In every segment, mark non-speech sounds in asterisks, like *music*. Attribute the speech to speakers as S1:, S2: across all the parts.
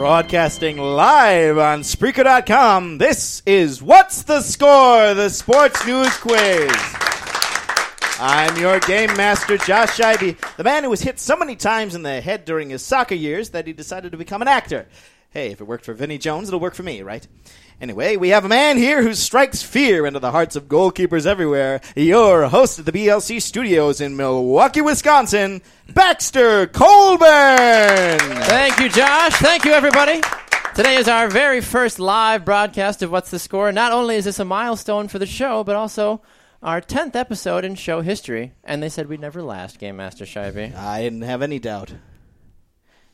S1: Broadcasting live on Spreaker.com, this is What's the Score? The Sports News Quiz. I'm your game master, Josh Scheibe, the man who was hit so many times in the head during his soccer years that he decided to become an actor. Hey, if it worked for Vinnie Jones, it'll work for me, right? Anyway, we have a man here who strikes fear into the hearts of goalkeepers everywhere. Your host at the BLC studios in Milwaukee, Wisconsin, Baxter Colburn.
S2: Thank you, Josh. Thank you, everybody. Today is our very first live broadcast of What's the Score. Not only is this a milestone for the show, but also our 10th episode in show history. And they said we'd never last, Game Master Scheibe.
S1: I didn't have any doubt.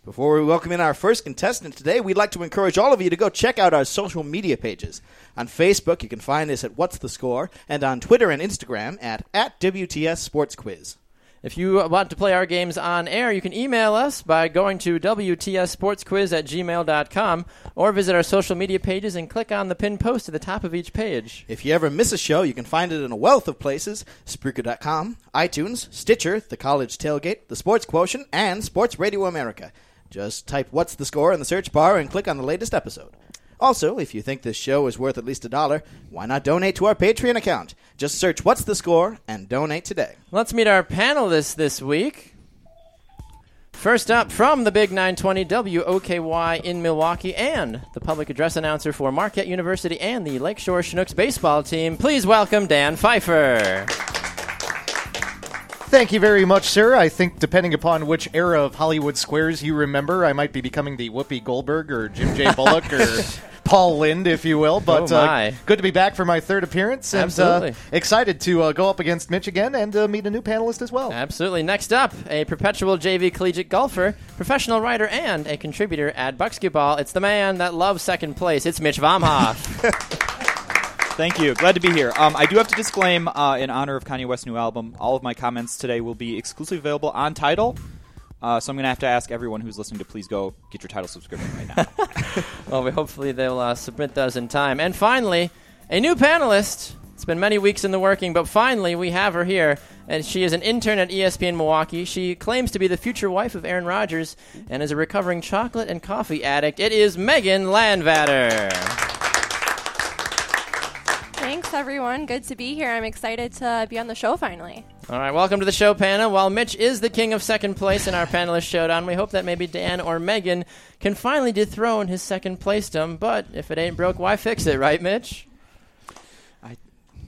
S1: Before we welcome in our first contestant today, we'd like to encourage all of you to go check out our social media pages. On Facebook, you can find us at What's the Score, and on Twitter and Instagram at, at WTS Sports Quiz.
S2: If you want to play our games on air, you can email us by going to WTSSportsQuiz at gmail.com or visit our social media pages and click on the pinned post at the top of each page.
S1: If you ever miss a show, you can find it in a wealth of places Spreaker.com, iTunes, Stitcher, The College Tailgate, The Sports Quotient, and Sports Radio America. Just type What's the Score in the search bar and click on the latest episode. Also, if you think this show is worth at least a dollar, why not donate to our Patreon account? Just search What's the Score and donate today.
S2: Let's meet our panelists this week. First up, from the Big 920 WOKY in Milwaukee and the public address announcer for Marquette University and the Lakeshore Chinooks baseball team, please welcome Dan Pfeiffer.
S3: Thank you very much, sir. I think depending upon which era of Hollywood squares you remember, I might be becoming the Whoopi Goldberg or Jim J. *laughs* Bullock or Paul Lynde, if you will. But
S2: Oh,
S3: uh, good to be back for my third appearance, and
S2: Absolutely.
S3: Uh, excited to uh, go up against Mitch again and uh, meet a new panelist as well.
S2: Absolutely. Next up, a perpetual JV collegiate golfer, professional writer, and a contributor at Bucksketball. It's the man that loves second place. It's Mitch Vomhoff. *laughs*
S4: Thank you. Glad to be here. Um, I do have to disclaim, uh, in honor of Kanye West's new album, all of my comments today will be exclusively available on Tidal. Uh, so I'm going to have to ask everyone who's listening to please go get your Tidal subscription right now. *laughs* *laughs*
S2: well, we hopefully they'll uh, submit those in time. And finally, a new panelist. It's been many weeks in the working, but finally we have her here. And she is an intern at ESPN Milwaukee. She claims to be the future wife of Aaron Rodgers and is a recovering chocolate and coffee addict. It is Megan Landvatter.
S5: Thanks, everyone. Good to be here. I'm excited to be on the show finally.
S2: All right, welcome to the show, panel. While Mitch is the king of second place in our panelist showdown, we hope that maybe Dan or Megan can finally dethrone his second placedom. But if it ain't broke, why fix it, right, Mitch?
S4: I,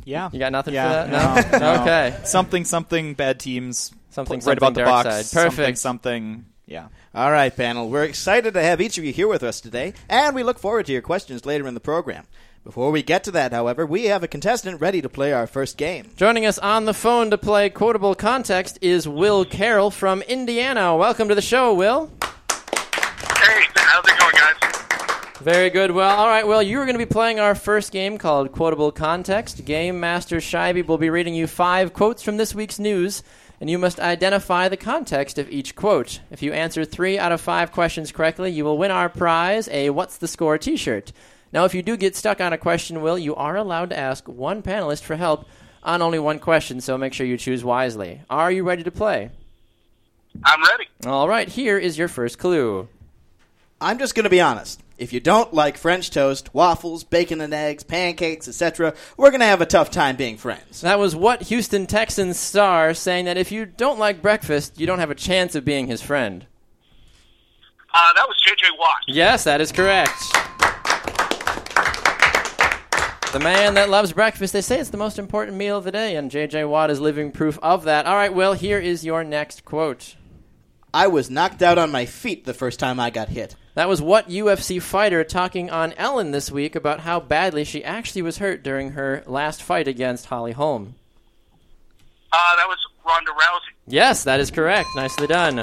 S4: yeah.
S2: You got nothing
S4: Yeah,
S2: for that?
S4: no, no.
S2: Okay.
S4: Something, something, bad teams.
S2: Something,
S4: right about the
S2: dark
S4: box.
S2: side. Perfect.
S4: Something, something. Yeah.
S1: All right, panel. We're excited to have each of you here with us today, and we look forward to your questions later in the program. Before we get to that, however, we have a contestant ready to play our first game.
S2: Joining us on the phone to play Quotable Context is Will Carroll from Indiana. Welcome to the show, Will.
S6: Hey, how's it going, guys?
S2: Very good, Well, All right, Will, you are going to be playing our first game called Quotable Context. Game Master Scheibe will be reading you five quotes from this week's news, and you must identify the context of each quote. If you answer three out of five questions correctly, you will win our prize, a What's the Score t shirt. Now, if you do get stuck on a question, Will, you are allowed to ask one panelist for help on only one question, so make sure you choose wisely. Are you ready to play?
S6: I'm ready.
S2: All right, here is your first clue.
S1: I'm just going to be honest. If you don't like French toast, waffles, bacon and eggs, pancakes, etc., we're going to have a tough time being friends.
S2: That was what Houston Texans star saying that if you don't like breakfast, you don't have a chance of being his friend.
S6: Uh, that was J.J. Watt.
S2: Yes, that is correct. The man that loves breakfast, they say it's the most important meal of the day, and J.J. Watt is living proof of that. All right, Will, here is your next quote.
S1: I was knocked out on my feet the first time I got hit.
S2: That was what UFC fighter talking on Ellen this week about how badly she actually was hurt during her last fight against Holly Holm.
S6: Uh, that was Ronda Rousey.
S2: Yes, that is correct. Nicely done.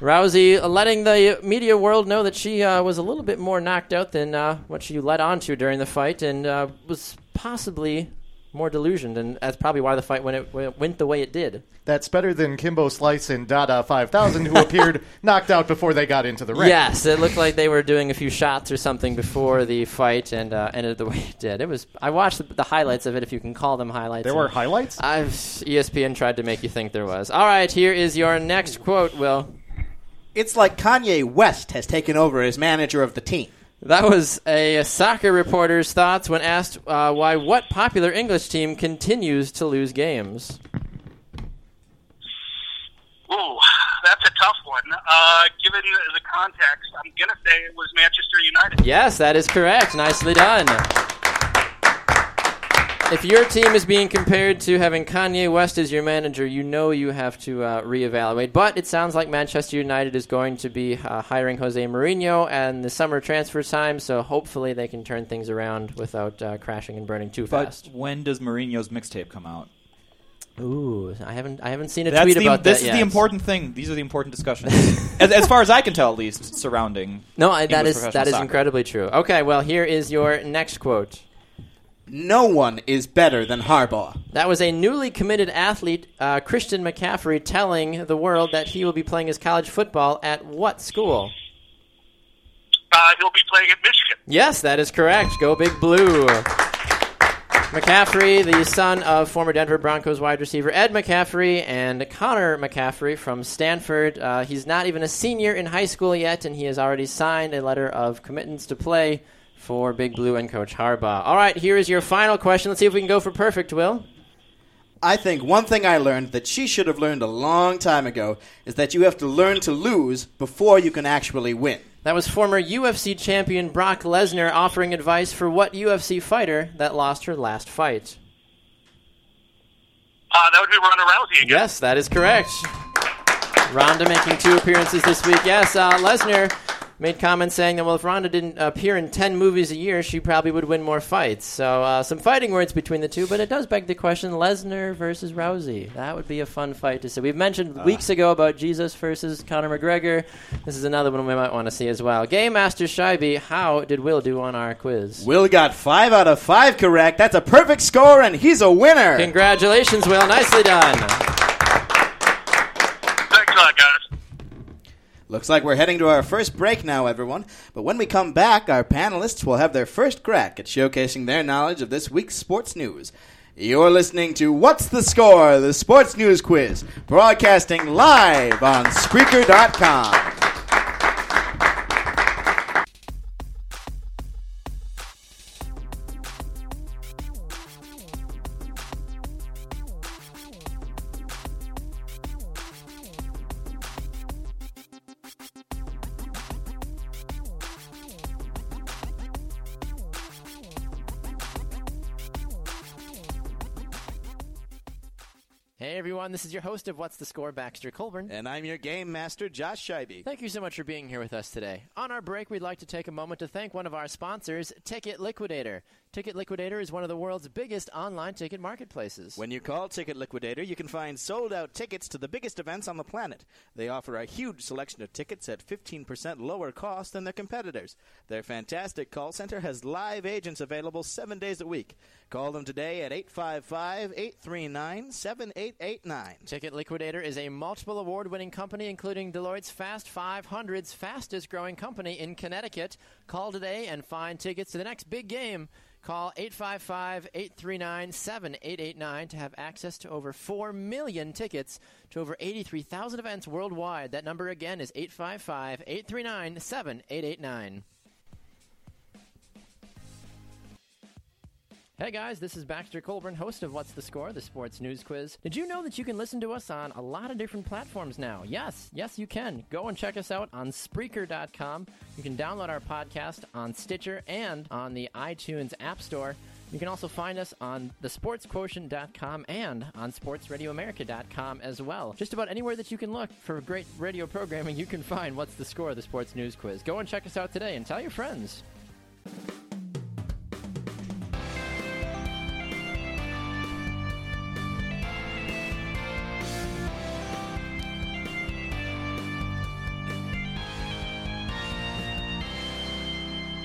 S2: Rousey letting the media world know that she uh, was a little bit more knocked out than uh, what she led on to during the fight and uh, was possibly more delusioned. And that's probably why the fight went, it, went the way it did.
S3: That's better than Kimbo Slice and Dada 5000, who appeared *laughs* knocked out before they got into the ring.
S2: Yes, it looked like they were doing a few shots or something before the fight and uh, ended the *laughs* way it did. It was. I watched the, the highlights of it, if you can call them highlights.
S3: There were highlights?
S2: I've, ESPN tried to make you think there was. All right, here is your next quote, Will.
S1: It's like Kanye West has taken over as manager of the team.
S2: That was a soccer reporter's thoughts when asked uh, why what popular English team continues to lose games.
S6: Ooh, that's a tough one. Uh, given the context, I'm going to say it was Manchester United.
S2: Yes, that is correct. Nicely done. If your team is being compared to having Kanye West as your manager, you know you have to uh, reevaluate. But it sounds like Manchester United is going to be uh, hiring Jose Mourinho and the summer transfer time, so hopefully they can turn things around without uh, crashing and burning too
S4: But
S2: fast.
S4: when does Mourinho's mixtape come out?
S2: Ooh, I haven't I haven't seen a
S4: That's
S2: tweet
S4: the,
S2: about
S4: this is
S2: yet.
S4: the important thing. These are the important discussions, *laughs* as, as far as I can tell, at least surrounding.
S2: No, I, that is that is
S4: soccer.
S2: incredibly true. Okay, well here is your next quote.
S1: No one is better than Harbaugh.
S2: That was a newly committed athlete, uh, Christian McCaffrey, telling the world that he will be playing his college football at what school?
S6: Uh, he'll be playing at Michigan.
S2: Yes, that is correct. Go Big Blue. McCaffrey, the son of former Denver Broncos wide receiver Ed McCaffrey and Connor McCaffrey from Stanford. Uh, he's not even a senior in high school yet, and he has already signed a letter of committance to play for Big Blue and Coach Harbaugh. All right, here is your final question. Let's see if we can go for perfect, Will.
S1: I think one thing I learned that she should have learned a long time ago is that you have to learn to lose before you can actually win.
S2: That was former UFC champion Brock Lesnar offering advice for what UFC fighter that lost her last fight.
S6: Uh, that would be Ronda Rousey again.
S2: Yes, that is correct. Ronda making two appearances this week. Yes, uh, Lesnar made comments saying that, well, if Ronda didn't appear in 10 movies a year, she probably would win more fights. So, uh, some fighting words between the two, but it does beg the question Lesnar versus Rousey. That would be a fun fight to see. We've mentioned weeks ago about Jesus versus Conor McGregor. This is another one we might want to see as well. Game Master Scheibe, how did Will do on our quiz?
S1: Will got five out of five correct. That's a perfect score, and he's a winner.
S2: Congratulations, Will. Nicely done.
S6: Thanks a lot, guys.
S1: Looks like we're heading to our first break now, everyone. But when we come back, our panelists will have their first crack at showcasing their knowledge of this week's sports news. You're listening to What's the Score? The Sports News Quiz, broadcasting live on Spreaker.com.
S2: everyone. This is your host of What's the Score, Baxter Colburn.
S1: And I'm your game master, Josh Scheibe.
S2: Thank you so much for being here with us today. On our break, we'd like to take a moment to thank one of our sponsors, Ticket Liquidator. Ticket Liquidator is one of the world's biggest online ticket marketplaces.
S1: When you call Ticket Liquidator, you can find sold out tickets to the biggest events on the planet. They offer a huge selection of tickets at 15% lower cost than their competitors. Their fantastic call center has live agents available seven days a week. Call them today at 855 839 7889.
S2: Ticket Liquidator is a multiple award winning company, including Deloitte's Fast 500's fastest growing company in Connecticut. Call today and find tickets to the next big game. Call 855 839 7889 to have access to over 4 million tickets to over 83,000 events worldwide. That number again is 855 839 7889. Hey guys, this is Baxter Colburn, host of What's the Score, the sports news quiz. Did you know that you can listen to us on a lot of different platforms now? Yes, yes, you can. Go and check us out on Spreaker.com. You can download our podcast on Stitcher and on the iTunes App Store. You can also find us on thesportsquotient.com and on sportsradioamerica.com as well. Just about anywhere that you can look for great radio programming, you can find What's the Score, the sports news quiz. Go and check us out today and tell your friends.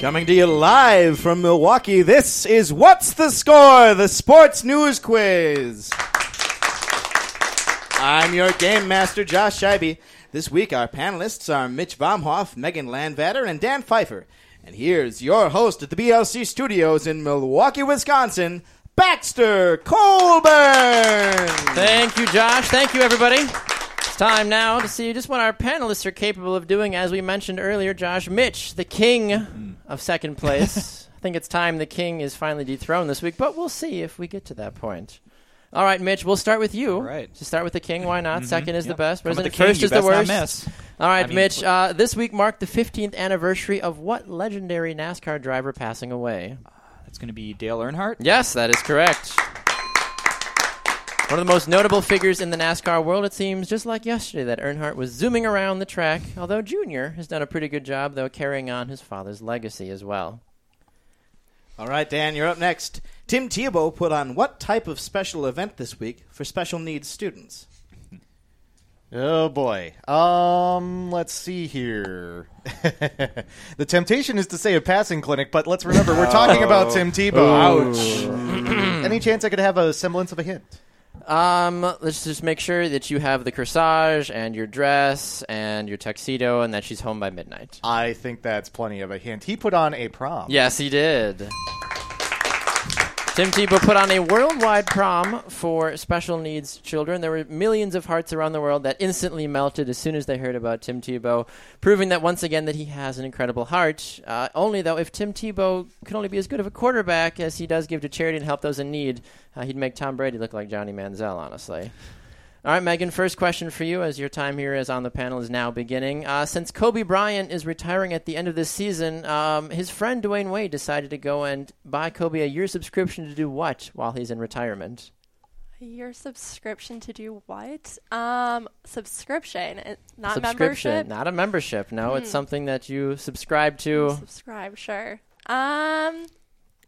S1: Coming to you live from Milwaukee, this is What's the Score? The Sports News Quiz. I'm your game master, Josh Scheibe. This week, our panelists are Mitch Baumhoff, Megan Landvatter, and Dan Pfeiffer. And here's your host at the BLC studios in Milwaukee, Wisconsin, Baxter Colburn.
S2: Thank you, Josh. Thank you, everybody. It's time now to see just what our panelists are capable of doing. As we mentioned earlier, Josh Mitch, the king of second place. *laughs* I think it's time the king is finally dethroned this week, but we'll see if we get to that point. All right, Mitch, we'll start with you.
S4: All right.
S2: So start with the king. Why not? Second is the best.
S4: With the king,
S2: first is the worst. All right,
S4: I mean,
S2: Mitch. Uh, this week marked the 15th anniversary of what legendary NASCAR driver passing away?
S4: That's going to be Dale Earnhardt.
S2: Yes, that is correct. One of the most notable figures in the NASCAR world, it seems, just like yesterday, that Earnhardt was zooming around the track, although Junior has done a pretty good job, though, carrying on his father's legacy as well.
S1: All right, Dan, you're up next. Tim Tebow put on what type of special event this week for special needs students?
S3: Oh boy. Um, let's see here. *laughs* the temptation is to say a passing clinic, but let's remember we're talking about Tim Tebow. Ouch. Any chance I could have a semblance of a hint?
S2: Um, let's just make sure that you have the corsage and your dress and your tuxedo and that she's home by midnight.
S3: I think that's plenty of a hint. He put on a prom.
S2: Yes, he did. Tim Tebow put on a worldwide prom for special needs children. There were millions of hearts around the world that instantly melted as soon as they heard about Tim Tebow, proving that once again that he has an incredible heart. Uh, only though, if Tim Tebow could only be as good of a quarterback as he does give to charity and help those in need, uh, he'd make Tom Brady look like Johnny Manziel. Honestly. All right, Megan, first question for you as your time here is on the panel is now beginning. Uh, since Kobe Bryant is retiring at the end of this season, um, his friend Dwyane Wade decided to go and buy Kobe a year subscription to do what while he's in retirement?
S5: Your subscription to do what? Um, subscription, uh, not
S2: subscription,
S5: membership.
S2: not a membership. No, it's
S5: Hmm.
S2: something that you subscribe to.
S5: Subscribe, sure. Um,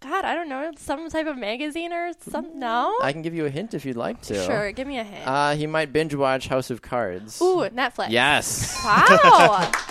S5: God, I don't know, some type of magazine or some. No.
S2: I can give you a hint if you'd like to.
S5: Sure, give me a hint.
S2: Uh, he might binge watch House of Cards.
S5: Ooh, Netflix.
S2: Yes.
S5: Wow. *laughs*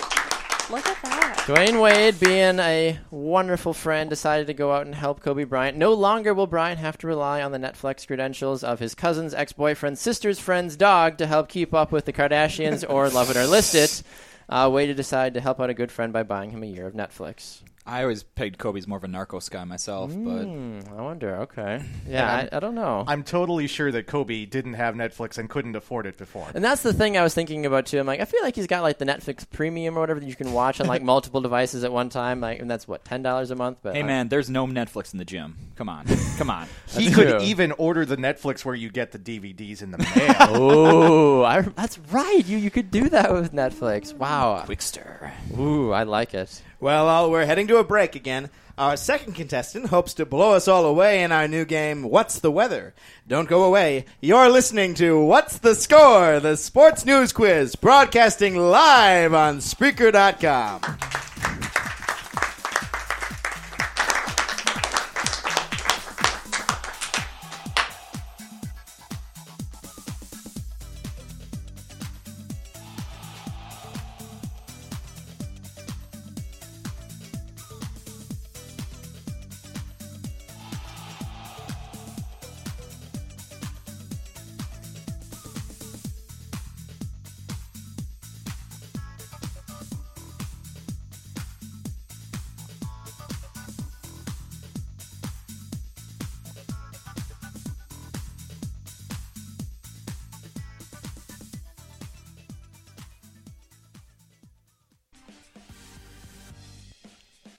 S5: Look at that.
S2: Dwyane Wade, being a wonderful friend, decided to go out and help Kobe Bryant. No longer will Bryant have to rely on the Netflix credentials of his cousin's ex boyfriend's sister's friend's dog to help keep up with the Kardashians or Love It or List It. Uh, Wade decided to help out a good friend by buying him a year of Netflix.
S4: I always pegged Kobe as more of a narcos guy myself, but
S2: Hmm, I wonder. Okay. *laughs* Yeah, I, I don't know.
S3: I'm totally sure that Kobe didn't have Netflix and couldn't afford it before.
S2: And that's the thing I was thinking about too. I'm like, I feel like he's got like the Netflix Premium or whatever that you can watch on like *laughs* multiple devices at one time. Like, and that's what ten dollars a month. But
S4: hey
S2: uh,
S4: man, there's no Netflix in the gym. Come on, *laughs* come on.
S3: He
S2: That's
S3: could
S2: true.
S3: even order the Netflix where you get the DVDs in the mail.
S2: Oh, I, that's right. You you could do that with Netflix. Wow.
S4: Qwikster.
S2: Ooh, I like it.
S1: Well, uh, we're heading to a break again. Our second contestant hopes to blow us all away in our new game, What's the Weather? Don't go away. You're listening to What's the Score? The sports news quiz, broadcasting live on Spreaker.com.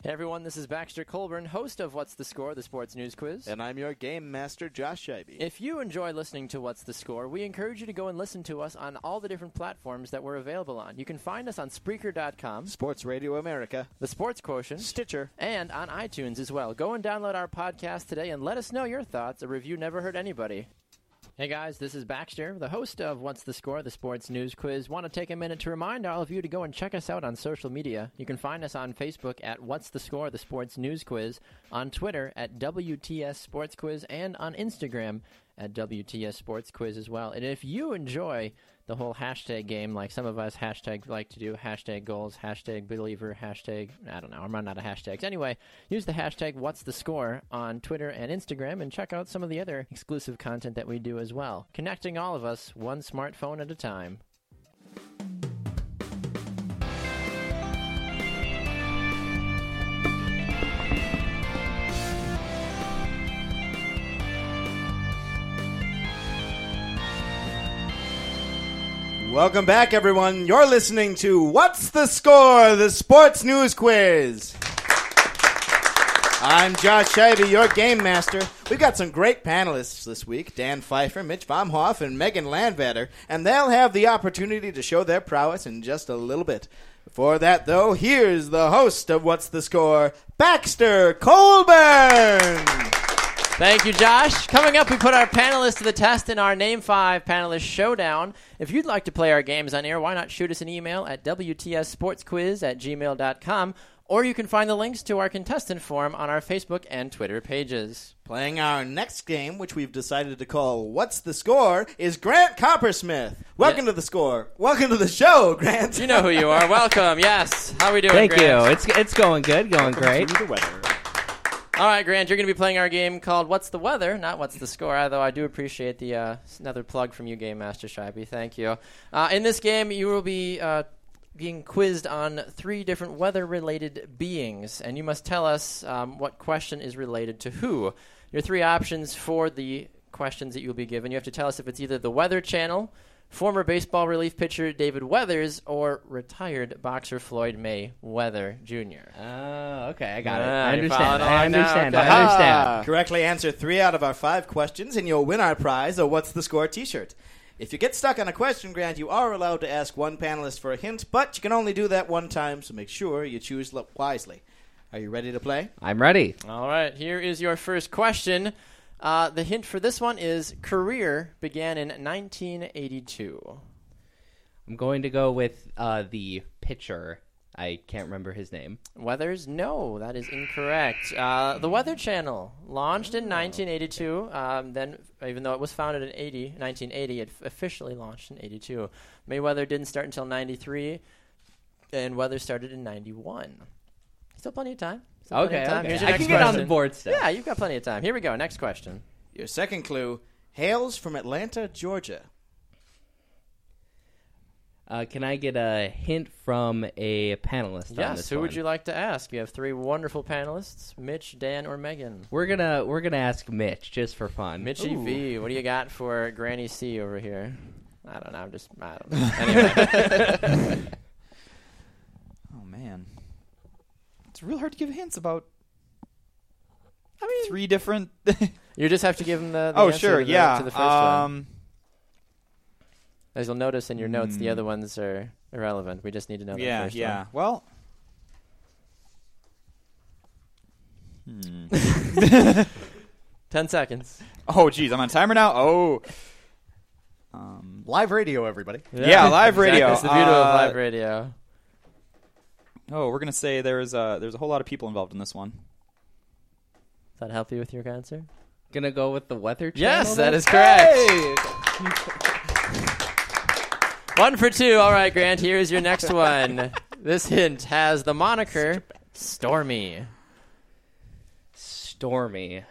S2: Hey everyone, this is Baxter Colburn, host of What's the Score, the sports news quiz.
S1: And I'm your game master, Josh Scheibe.
S2: If you enjoy listening to What's the Score, we encourage you to go and listen to us on all the different platforms that we're available on. You can find us on Spreaker.com,
S1: Sports Radio America,
S2: the Sports Quotient,
S1: Stitcher,
S2: and on iTunes as well. Go and download our podcast today and let us know your thoughts. A review never hurt anybody. Hey guys, this is Baxter, the host of What's the Score, the sports news quiz. Want to take a minute to remind all of you to go and check us out on social media. You can find us on Facebook at What's the Score, the sports news quiz, on Twitter at WTS Sports Quiz, and on Instagram at WTS Sports Quiz as well. And if you enjoy the whole hashtag game, like some of us hashtag like to do, hashtag goals, hashtag believer, hashtag I don't know, I'm running out of hashtags. Anyway, use the hashtag what's the score on Twitter and Instagram and check out some of the other exclusive content that we do as well. Connecting all of us one smartphone at a time.
S1: Welcome back, everyone. You're listening to What's the Score? The Sports News Quiz. I'm Josh Scheibe, your game master. We've got some great panelists this week Dan Pfeiffer, Mitch Baumhoff, and Megan Landvatter, and they'll have the opportunity to show their prowess in just a little bit. Before that, though, here's the host of What's the Score, Baxter Colburn.
S2: Thank you, Josh. Coming up, we put our panelists to the test in our Name 5 Panelist Showdown. If you'd like to play our games on air, why not shoot us an email at WTSSportsQuiz at gmail.com, or you can find the links to our contestant form on our Facebook and Twitter pages.
S1: Playing our next game, which we've decided to call What's the Score, is Grant Coppersmith. Welcome
S2: Yeah.
S1: to the score. Welcome to the show, Grant.
S2: You know who you are. Welcome. Yes. How are we doing,
S7: Thank you. It's it's going good, going great.
S2: All right, Grant, you're going to be playing our game called What's the Weather, not What's the Score, although I do appreciate the uh, another plug from you, Game Master Scheibe. Thank you. Uh, in this game, you will be uh, being quizzed on three different weather related beings, and you must tell us um, what question is related to who. Your three options for the questions that you'll be given you have to tell us if it's either the Weather Channel, former baseball relief pitcher David Weathers, or retired boxer Floyd Mayweather Jr.
S7: Oh, okay, I got it.
S2: Ah,
S7: I understand. I
S2: along now,
S7: understand.
S2: okay.
S7: I understand.
S1: Correctly answer three out of our five questions, and you'll win our prize, a What's the Score t shirt. If you get stuck on a question, Grant, you are allowed to ask one panelist for a hint, but you can only do that one time, so make sure you choose wisely. Are you ready to play?
S7: I'm ready.
S2: All right, here is your first question. Uh, the hint for this one is career began in 1982.
S7: I'm going to go with uh, the pitcher. I can't remember his name.
S2: Weathers? No, that is incorrect. Uh, the Weather Channel launched in 1982. Um, then, even though it was founded in 80, 1980, it officially launched in 82. Mayweather didn't start until 93, and Weather started in 91. Still plenty of time. Still plenty
S7: Okay,
S2: of
S7: okay.
S2: Here's your
S7: I
S2: next
S7: can get on the board still.
S2: Yeah, you've got plenty of time. Here we go. Next question.
S1: Your second clue hails from Atlanta, Georgia.
S7: Uh, can I get a hint from a panelist? on
S2: Yes,
S7: this
S2: who would you like to ask? You have three wonderful panelists: Mitch, Dan, or Megan.
S7: We're gonna we're gonna ask Mitch just for fun.
S2: Mitchy
S7: Ooh.
S2: V, what do you got for Granny C over here? I don't know. I'm just I don't know. *laughs* Anyway, *laughs* *laughs*
S4: Oh man, it's real hard to give hints about
S2: I mean,
S4: three different. *laughs*
S2: you just have to give them the. the
S4: oh
S2: answer
S4: sure,
S2: to the,
S4: yeah.
S2: To the first one.
S4: um,
S2: As you'll notice in your notes, the
S4: hmm.
S2: other ones are irrelevant. We just need to know the
S4: yeah,
S2: first
S4: yeah.
S2: one.
S4: Well. Hmm. *laughs*
S2: Ten seconds.
S4: Oh, geez, I'm on timer now. Oh. Um,
S3: Live radio, everybody.
S4: Yeah, live radio.
S2: That's the beauty of
S4: Uh,
S2: live radio.
S4: Oh, we're gonna say there's a there's a whole lot of people involved in this one.
S2: Does that help you with your answer?
S7: Gonna go with the weather channel.
S2: Yes, that
S7: then?
S2: is correct. *laughs* One for two. All right, Grant. Here's your next one. This hint has the moniker Stormy.
S7: Stormy.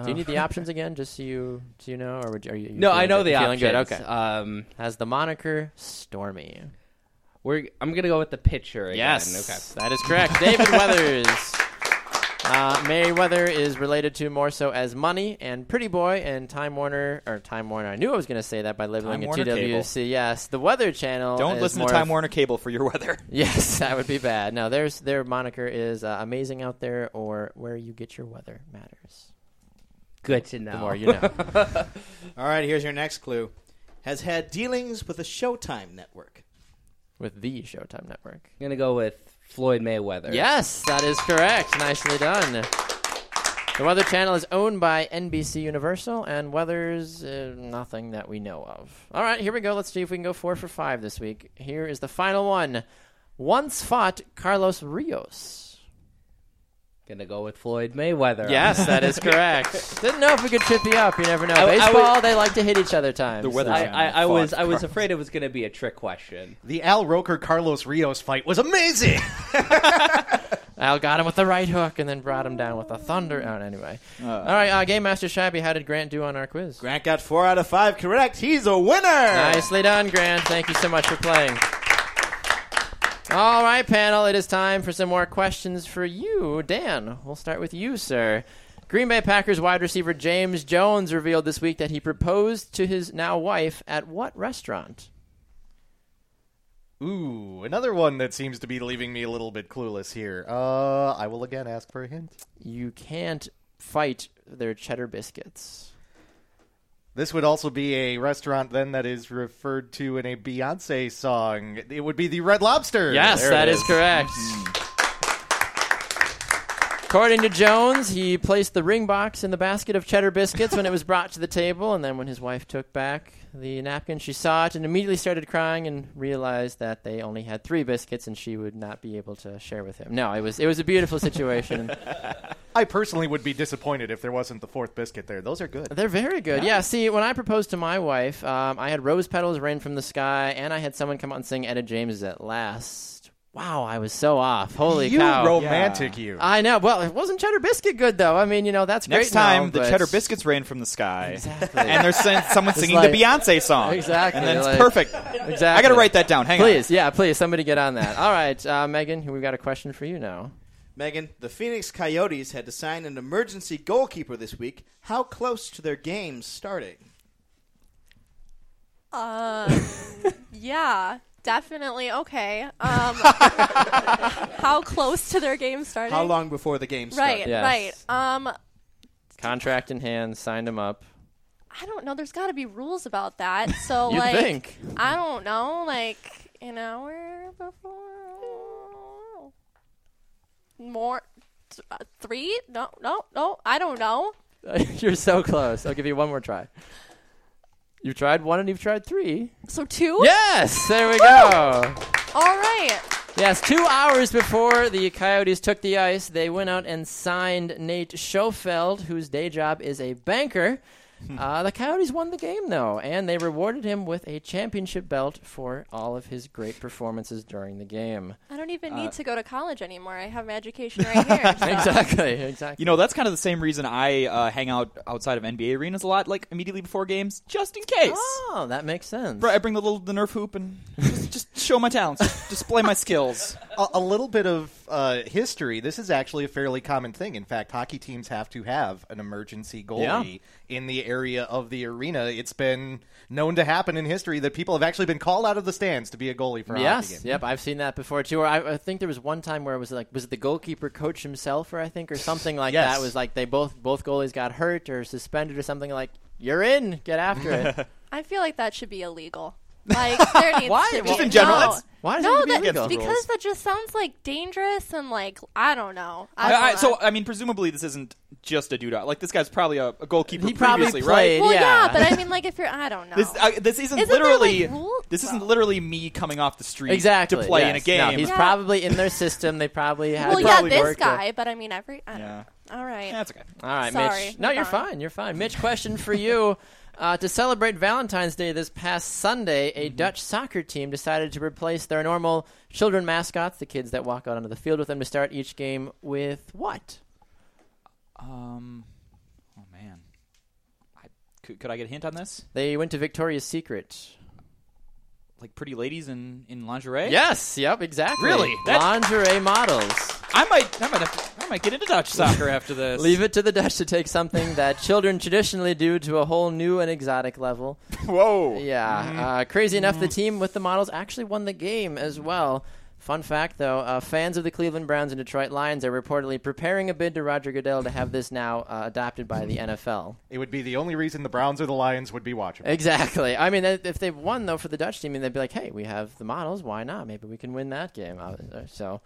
S2: Do you need the options again, just so you do you know, or would you, are you? you
S7: No, I know
S2: good?
S7: the
S2: You
S7: options.
S2: feeling good? Okay.
S7: Um,
S2: Has the moniker Stormy.
S7: We're I'm gonna go with the pitcher again.
S2: Yes, that is correct. David *laughs* Weathers. Uh, Merriweather is related to more so as Money and Pretty Boy and Time Warner or Time Warner. I knew I was going to say that by labeling
S4: Time
S2: it
S4: Warner
S2: TWC. Yes, the Weather Channel.
S4: Don't
S2: is
S4: listen to Time
S2: of-
S4: Warner Cable for your weather. *laughs*
S2: Yes, that would be bad. No, there's their moniker is uh, Amazing Out There or Where You Get Your Weather Matters.
S7: Good to know.
S2: The more you know. *laughs*
S1: All right, here's your next clue. Has had dealings with the Showtime network.
S2: With the Showtime Network.
S7: I'm gonna go with Floyd Mayweather.
S2: Yes, that is correct. Nicely done. The Weather Channel is owned by NBC Universal, and weather's uh, nothing that we know of. All right, here we go. Let's see if we can go four for five this week. Here is the final one. Once fought Carlos Rios.
S7: Gonna go with Floyd Mayweather.
S2: Yes, that is *laughs* correct. Didn't know if we could trip you up. You never know.
S7: I- I
S2: Baseball,
S7: would-
S2: they like to hit each other times.
S4: The Weather
S7: I, I, I was
S4: fought
S7: I was
S4: Carlos.
S7: afraid it was gonna be a trick question.
S3: The Al Roker Carlos Rios fight was amazing. *laughs* *laughs*
S2: Al got him with the right hook and then brought him down with a thunder. Oh, anyway. All right, uh, Game Master Shabby, how did Grant do on our quiz?
S1: Grant got four out of five correct. He's a winner.
S2: Nicely done, Grant. Thank you so much for playing. All right, panel, it is time for some more questions for you. Dan, we'll start with you, sir. Green Bay Packers wide receiver James Jones revealed this week that he proposed to his now wife at what restaurant?
S3: Ooh, another one that seems to be leaving me a little bit clueless here. Uh, I will again ask for a hint.
S2: You can't fight their cheddar biscuits.
S3: This would also be a restaurant then that is referred to in a Beyonce song. It would be the Red Lobster.
S2: Yes,
S3: There
S2: that
S3: it
S2: is correct. According to Jones, he placed the ring box in the basket of cheddar biscuits when it was brought to the table, and then when his wife took back the napkin, she saw it and immediately started crying and realized that they only had three biscuits and she would not be able to share with him. No, it was it was a beautiful situation. *laughs* *laughs*
S3: I personally would be disappointed if there wasn't the fourth biscuit there. Those are good.
S2: They're very good. Yeah. See, when I proposed to my wife, um, I had rose petals rain from the sky, and I had someone come out and sing Etta James at last. Wow, I was so off. Holy
S3: you
S2: cow!
S3: romantic you.
S2: I know. Well, it wasn't cheddar biscuit good though. I mean, you know, that's
S4: Next
S2: great now,
S4: time, the
S2: but-
S4: cheddar biscuits rain from the sky.
S2: Exactly.
S4: And there's sing- someone *laughs* singing
S2: like-
S4: the Beyonce song.
S2: Exactly,
S4: And then it's
S2: like-
S4: perfect.
S2: exactly.
S4: I got to write that down. Hang on.
S2: please, yeah, please, somebody get on that. All right, uh, Megan, we've got a question for you now.
S1: Megan, the Phoenix Coyotes had to sign an emergency goalkeeper this week. How close to their game starting?
S5: Uh, *laughs* yeah, definitely okay. Um, *laughs* how close to their game starting?
S1: How long before the game started?
S5: Right,
S2: Yes.
S5: right. Um,
S2: Contract in hand, signed him up.
S5: I don't know. There's got to be rules about that. So *laughs*
S2: You'd
S5: like,
S2: think.
S5: I don't know, like an hour before, more, th- uh, three? No, no, no. I don't know. *laughs*
S2: You're so close. I'll give you one more try. You've tried one and you've tried three.
S5: So two.
S2: Yes, there we go.
S5: All right.
S2: Yes, two hours before the Coyotes took the ice, they went out and signed Nate Schofeld, whose day job is a banker. *laughs* Uh, the Coyotes won the game, though, and they rewarded him with a championship belt for all of his great performances during the game.
S5: I don't even
S2: Uh,
S5: need to go to college anymore. I have my education right here. *laughs* so-
S2: Exactly, exactly.
S4: You know, that's kind of the same reason I uh, hang out outside of NBA arenas a lot, like immediately before games, just in case.
S2: Oh, that makes sense.
S4: I bring the little the Nerf hoop and *laughs* just, just show my talents, display my skills. *laughs*
S3: a, a little bit of uh, history. This is actually a fairly common thing. In fact, hockey teams have to have an emergency goalie in the area of the arena. It's been known to happen in history that people have actually been called out of the stands to be a goalie for a hockey
S2: Yes,
S3: game.
S2: yep, I've seen that before too. Or I, I think there was one time where it was like, was it the goalkeeper coach himself, or I think, or something like
S3: Yes.
S2: that? Was like they both both goalies got hurt or suspended or something. Like you're in, get after it. *laughs* *laughs*
S5: I feel like that should be illegal. Like there *laughs* needs
S2: Why?
S5: to be
S2: Just
S4: in general,
S5: No,
S4: it's-
S2: Why does
S5: no,
S2: it need be
S5: that, because
S4: rules.
S5: that just sounds like dangerous and like I don't know. I
S4: I,
S5: don't
S4: I,
S5: know.
S4: so, I mean, presumably this isn't just a dude out. Like, this guy's probably a, a goalkeeper
S2: He probably
S4: previously,
S2: played.
S4: right?
S5: well, yeah.
S2: yeah.
S5: but I mean, like if you're, I don't know.
S4: This, uh, this isn't,
S5: Isn't there,
S4: literally
S5: like, rule-
S4: this isn't literally me coming off the street
S2: exactly
S4: to play in a game.
S2: No, he's
S5: Yeah.
S2: probably in their system. They probably had.
S5: well, yeah, this
S2: worked it.
S5: guy, but I mean every. I don't
S4: Yeah.
S5: Know. All right.
S4: That's okay.
S2: All right,
S5: Sorry,
S2: Mitch. No, you're
S5: on.
S2: fine. You're fine. Mitch, question for you. Uh, to celebrate Valentine's Day this past Sunday, a
S4: Mm-hmm.
S2: Dutch soccer team decided to replace their normal children mascots, the kids that walk out onto the field with them, to start each game with what?
S4: Um, oh man, I, could, could I get a hint on this?
S2: They went to Victoria's Secret.
S4: Like pretty ladies in, in lingerie?
S2: Yes. Yep. Exactly.
S4: Really? That-
S2: Lingerie models.
S4: I might, I might, have to, I might get into Dutch soccer after this.
S2: Leave it to the Dutch to take something that children traditionally do to a whole new and exotic level. *laughs*
S4: Whoa.
S2: Yeah. Uh, crazy enough, the team with the models actually won the game as well. Fun fact, though, uh, fans of the Cleveland Browns and Detroit Lions are reportedly preparing a bid to Roger Goodell to have this now uh, adopted by the NFL.
S3: It would be the only reason the Browns or the Lions would be watching.
S2: Exactly. I mean, if they won though for the Dutch team, they'd be like, "Hey, we have the models. Why not? Maybe we can win that game." Uh, So,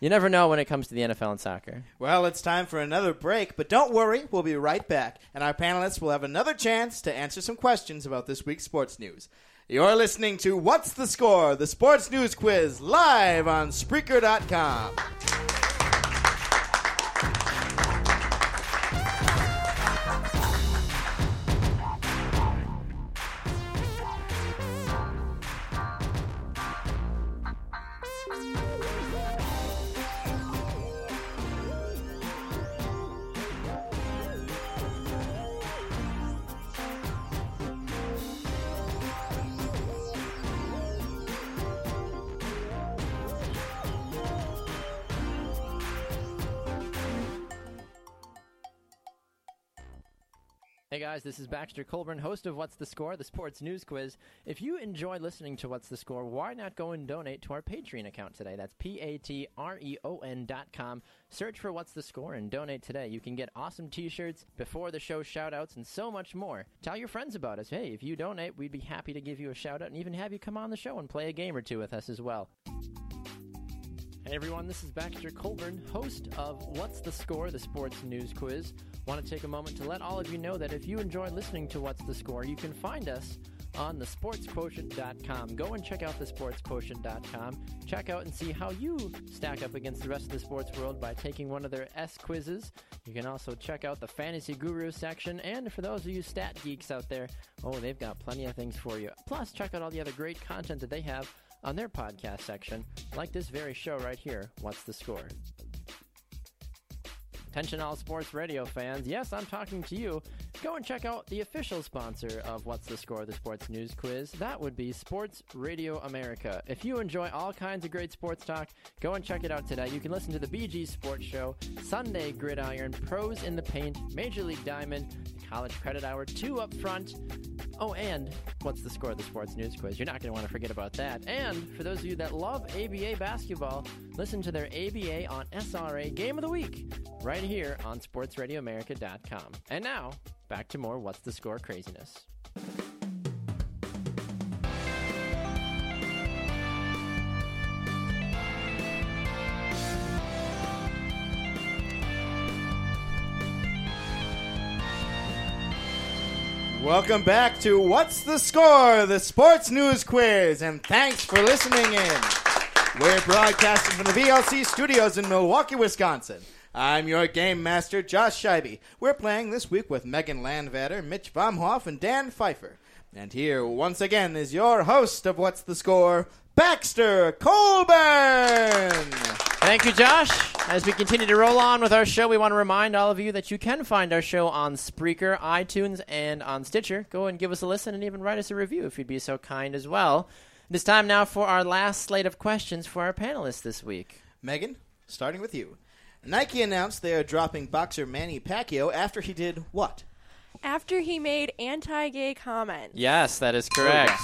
S2: you never know when it comes to the NFL and soccer.
S1: Well, it's time for another break, but don't worry, we'll be right back, and our panelists will have another chance to answer some questions about this week's sports news. You're listening to What's the Score, the sports news quiz, live on Spreaker.com.
S2: Hey guys, this is Baxter Colburn, host of What's the Score, the sports news quiz. If you enjoy listening to What's the Score, why not go and donate to our Patreon account today? That's P A T R E O N dot com. Search for What's the Score and donate today. You can get awesome t shirts, before the show shout outs, and so much more. Tell your friends about us. Hey, if you donate, we'd be happy to give you a shout out and even have you come on the show and play a game or two with us as well. Hey everyone, this is Baxter Colburn, host of What's the Score, the sports news quiz. Want to take a moment to let all of you know that if you enjoy listening to What's the Score, you can find us on thesportsquotient.com. Go and check out thesportsquotient.com. Check out and see how you stack up against the rest of the sports world by taking one of their S quizzes. You can also check out the Fantasy Guru section, and for those of you stat geeks out there, oh, they've got plenty of things for you. Plus, check out all the other great content that they have on their podcast section, like this very show right here, What's the Score? Attention, all sports radio fans. Yes, I'm talking to you. Go and check out the official sponsor of What's the Score, the sports news quiz. That would be Sports Radio America. If you enjoy all kinds of great sports talk, go and check it out today. You can listen to the BG Sports Show, Sunday Gridiron, Pros in the Paint, Major League Diamond, the College Credit Hour, two up front. Oh, and what's the score of the sports news quiz? You're not going to want to forget about that. And for those of you that love ABA basketball, listen to their ABA on SRA Game of the Week right here on SportsRadioAmerica.com. And now, back to more What's the Score craziness.
S1: Welcome back to What's the Score, the sports news quiz, and thanks for listening in. We're broadcasting from the BLC studios in Milwaukee, Wisconsin. I'm your game master, Josh Scheibe. We're playing this week with Megan Landvatter, Mitch Baumhoff, and Dan Pfeiffer. And here, once again, is your host of What's the Score, Baxter Colburn.
S2: Thank you, Josh. As we continue to roll on with our show, we want to remind all of you that you can find our show on Spreaker, iTunes, and on Stitcher. Go and give us a listen and even write us a review if you'd be so kind as well. It is time now for our last slate of questions for our panelists this week.
S1: Megan, starting with you. Nike announced they are dropping boxer Manny Pacquiao after he did what?
S5: After he made anti-gay comments.
S2: Yes, that is correct.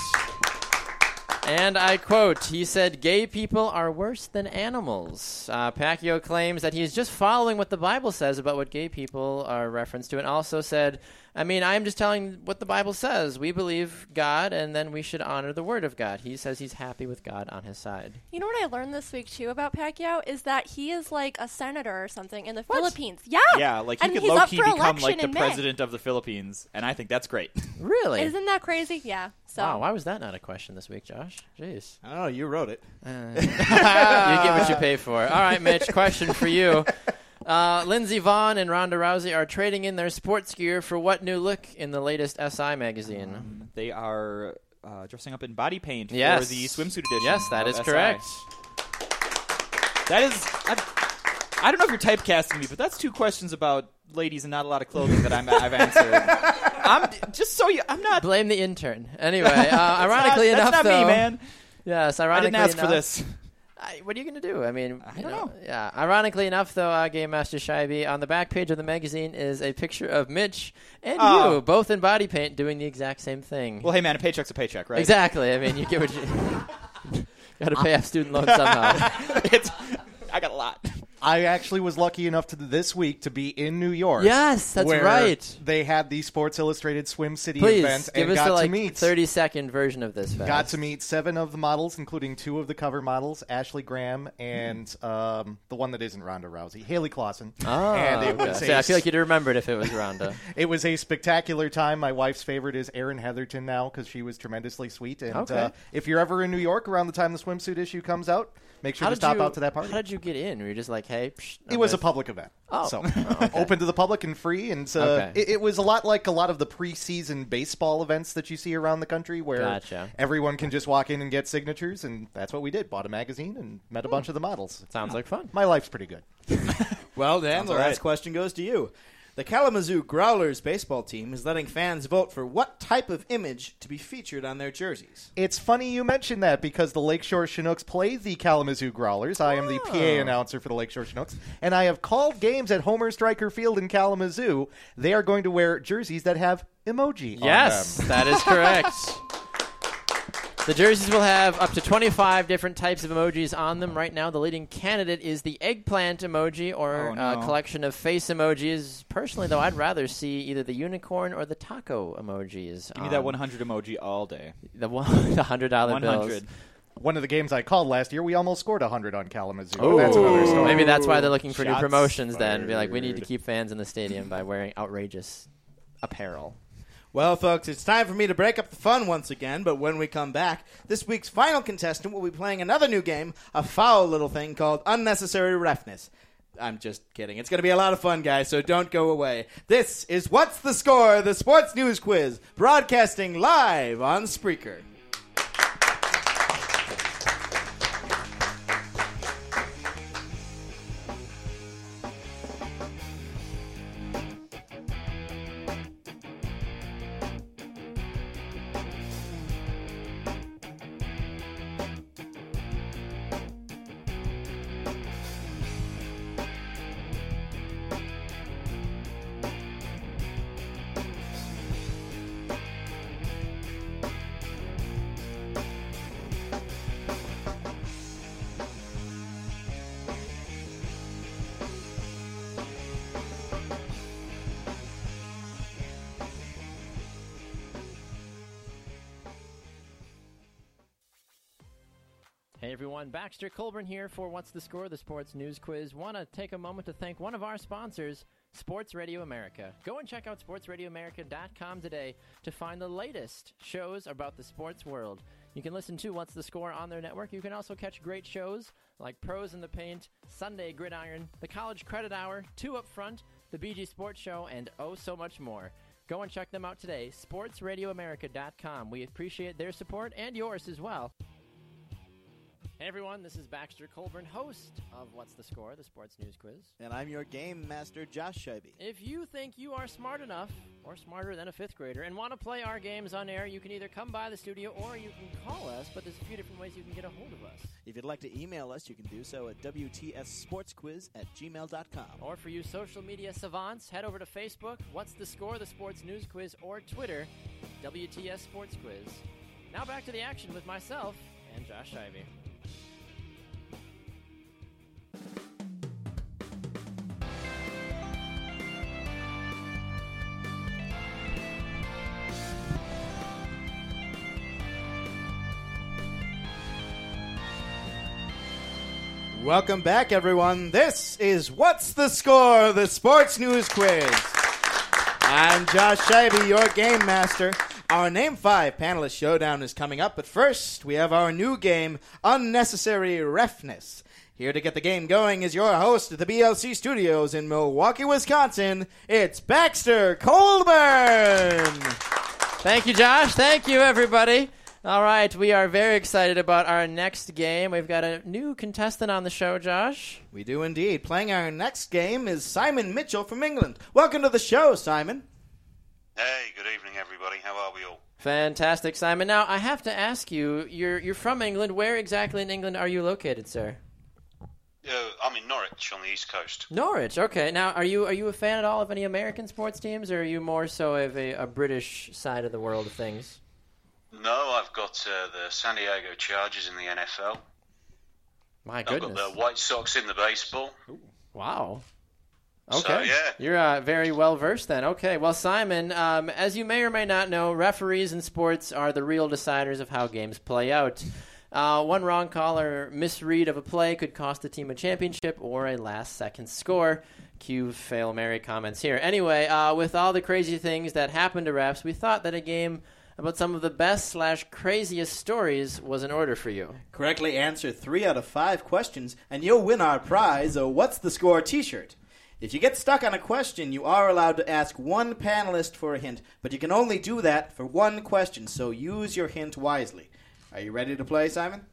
S2: And I quote, he said, gay people are worse than animals. Uh, Pacquiao claims that he's just following what the Bible says about what gay people are referenced to, and also said, I mean, I'm just telling what the Bible says. We believe God, and then we should honor the Word of God. He says he's happy with God on his side.
S5: You know what I learned this week too about Pacquiao is that he is like a senator or something in the
S2: What?
S5: Philippines. Yeah,
S4: Yeah, like he
S5: and
S4: could
S5: he's
S4: low key become like the
S5: in May.
S4: president of the Philippines, and I think that's great. *laughs*
S2: Really?
S5: Isn't that crazy? Yeah. So
S2: Wow, why was that not a question this week, Josh? Jeez.
S1: I don't know, you wrote it. *laughs*
S2: you get what you pay for. All right, Mitch, question for you. *laughs* Uh, Lindsey Vonn and Ronda Rousey are trading in their sports gear for what new look in the latest SI magazine?
S4: they are uh, dressing up in body paint
S2: Yes.
S4: for the swimsuit edition.
S2: Yes, that is
S4: SI.
S2: correct.
S4: That is. I, I don't know if you're typecasting me, but that's two questions about ladies and not a lot of clothing that I'm, I've answered. *laughs* I'm just so you. I'm not.
S2: Blame the intern. Anyway, uh, *laughs* ironically
S4: that's
S2: enough,
S4: not
S2: though,
S4: me, man.
S2: Yes, ironically I
S4: didn't ask
S2: enough,
S4: for this.
S2: I, what are you going to do? I mean,
S4: I don't know.
S2: Yeah, ironically enough, though, uh, Game Master Scheibe, on the back page of the magazine is a picture of Mitch and
S4: Oh.
S2: you, both in body paint, doing the exact same thing.
S4: Well, hey, man, a paycheck's a paycheck, right?
S2: Exactly. I mean, you get what you. *laughs* Got to pay off student loans somehow. *laughs*
S4: it's. I got a lot.
S3: I actually was lucky enough to this week to be in New York.
S2: Yes, that's right.
S3: They had the Sports Illustrated Swim City
S2: Please
S3: event
S2: give
S3: and
S2: us
S3: got
S2: like
S3: to meet
S2: thirty second version of this.
S3: got to meet seven of the models, including two of the cover models, Ashley Graham and um, the one that isn't Ronda Rousey, Hailey Clauson.
S2: Oh,
S3: and it
S2: okay.
S3: was a
S2: I feel like you'd remember it if it was Ronda. *laughs*
S3: It was a spectacular time. My wife's favorite is Erin Heatherton now because she was tremendously sweet. And
S2: Okay.
S3: uh, if you're ever in New York around the time the swimsuit issue comes out, make sure
S2: How
S3: to stop
S2: you,
S3: out to that party.
S2: How did you get in? Were you just like, hey? Psh,
S3: it
S2: I'm
S3: was a public event,
S2: Oh.
S3: so
S2: Oh, okay. *laughs*
S3: open to the public and free. And uh,
S2: Okay.
S3: it, it was a lot like a lot of the preseason baseball events that you see around the country, where
S2: Gotcha.
S3: everyone can just walk in and get signatures. And that's what we did: bought a magazine and met a bunch of the models.
S2: Sounds like fun.
S3: My life's pretty good. *laughs*
S1: Well, Dan,
S4: Sounds
S1: the
S4: all
S1: last
S4: right.
S1: question goes to you. The Kalamazoo Growlers baseball team is letting fans vote for what type of image to be featured on their jerseys.
S3: It's funny you mentioned that because the Lakeshore Chinooks play the Kalamazoo Growlers. I am the PA oh. announcer for the Lakeshore Chinooks, and I have called games at Homer Stryker Field in Kalamazoo. They are going to wear jerseys that have emoji
S2: Yes,
S3: on them.
S2: that is correct. *laughs* The jerseys will have up to 25 different types of emojis on them. Right now, the leading candidate is the eggplant emoji or
S4: Oh,
S2: uh,
S4: a
S2: collection of face emojis. Personally, though, I'd rather see either the unicorn or the taco emojis.
S4: Give me that 100 emoji all day.
S2: The one, *laughs* the hundred dollar bills.
S3: One of the games I called last year, we almost scored 100 on Kalamazoo.
S2: Oh,
S3: That's another story.
S2: maybe that's why they're looking for new
S4: Shots
S2: promotions. Then be like, we need to keep fans in the stadium by wearing outrageous apparel.
S1: Well, folks, it's time for me to break up the fun once again, but when we come back, this week's final contestant will be playing another new game, a foul little thing called Unnecessary Refness. I'm just kidding. It's going to be a lot of fun, guys, so don't go away. This is What's the Score, the sports news quiz, broadcasting live on Spreaker.
S2: Hey everyone, Baxter Colburn here for What's the Score, the sports news quiz. Want to take a moment to thank one of our sponsors, Sports Radio America. Go and check out sportsradioamerica.com today to find the latest shows about the sports world. You can listen to What's the Score on their network. You can also catch great shows like Pros in the Paint, Sunday Gridiron, the College Credit Hour, Two Up Front, the BG Sports Show, and oh so much more. Go and check them out today, sportsradioamerica.com. We appreciate their support and yours as well. Hey everyone, this is Baxter Colburn, host of What's the Score, the sports news quiz.
S1: And I'm your game master, Josh Scheibe.
S2: If you think you are smart enough, or smarter than a fifth grader, and want to play our games on air, you can either come by the studio or you can call us, but there's a few different ways you can get a hold of us.
S1: If you'd like to email us, you can do so at WTSSportsQuiz at gmail.com.
S2: Or for you social media savants, head over to Facebook, What's the Score, the sports news quiz, or Twitter, WTS Sports Quiz. Now back to the action with myself and Josh Ivy.
S1: Welcome back, everyone. This is What's the Score, the sports news quiz. I'm Josh Scheibe, your game master. Our Name 5 panelist showdown is coming up, but first, we have our new game, Unnecessary Refness. Here to get the game going is your host at the BLC studios in Milwaukee, Wisconsin. It's Baxter Colburn.
S2: Thank you, Josh. Thank you, everybody. All right, we are very excited about our next game. We've got a new contestant on the show, Josh.
S1: We do indeed. Playing our next game is Simon Mitchell from England. Welcome to the show, Simon.
S8: Hey, good evening, everybody. How are we all?
S2: Fantastic, Simon. Now, I have to ask you, you're you're from England. Where exactly in England are you located, sir?
S8: Uh, I'm in Norwich on the east coast.
S2: Norwich. Okay. Now, are you are you a fan at all of any American sports teams, or are you more so of a, a British side of the world of things?
S8: No, I've got uh, the San Diego Chargers in the NFL.
S2: My goodness.
S8: I've got the White Sox in the baseball.
S2: Wow.
S8: So,
S2: Okay.
S8: yeah.
S2: You're uh, very well versed then. Okay. Well, Simon, um, as you may or may not know, referees in sports are the real deciders of how games play out. Uh, one wrong call or misread of a play could cost the team a championship or a last second score. Cue fail Mary comments here. Anyway, uh, with all the crazy things that happen to refs, we thought that a game about some of the best slash craziest stories was in order for you.
S1: Correctly answer three out of five questions, and you'll win our prize, a What's the Score t shirt. If you get stuck on a question, you are allowed to ask one panelist for a hint, but you can only do that for one question, so use your hint wisely. Are you ready to play, Simon?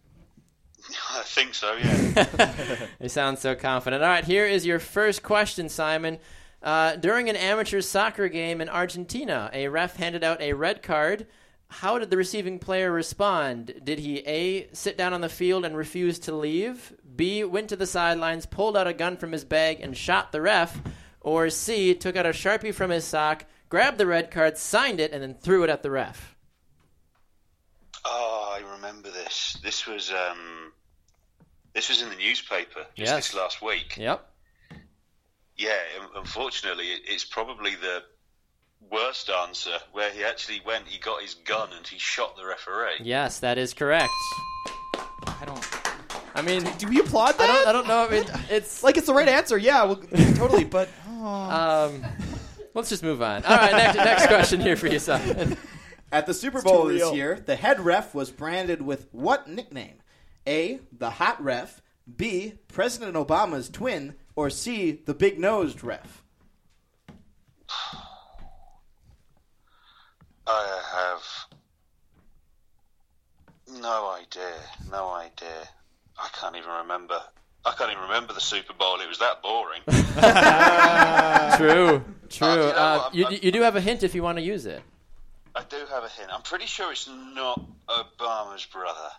S8: I think so, yeah. *laughs*
S2: You sound so confident. All right, here is your first question, Simon. Uh, during an amateur soccer game in Argentina, a ref handed out a red card. How did the receiving player respond? Did he A, sit down on the field and refuse to leave? B, went to the sidelines, pulled out a gun from his bag, and shot the ref? Or C, took out a sharpie from his sock, grabbed the red card, signed it, and then threw it at the ref?
S8: Oh, I remember this. This was um, this was in the newspaper just
S2: Yes.
S8: this last week.
S2: Yep.
S8: Yeah, unfortunately, it's probably the worst answer where he actually went, he got his gun and he shot the referee.
S2: Yes, that is correct.
S4: I don't.
S2: I mean,
S4: Do we applaud that?
S2: I don't, I don't know. I mean, it's
S4: like it's the right answer. Yeah, well, totally. But
S2: Um, let's just move on. All right, next, next question here for you, Simon.
S1: At the Super Bowl this
S4: real.
S1: year, the head ref was branded with what nickname? A. The Hot Ref. B. President Obama's twin. Or C. The Big Nosed Ref.
S8: I have no idea. No idea. I can't even remember. I can't even remember the Super Bowl. It was that boring. *laughs*
S2: True, true.
S8: Uh, you know
S2: Uh, you, you do have a hint if you want to use it.
S8: I do have a hint. I'm pretty sure it's not Obama's brother.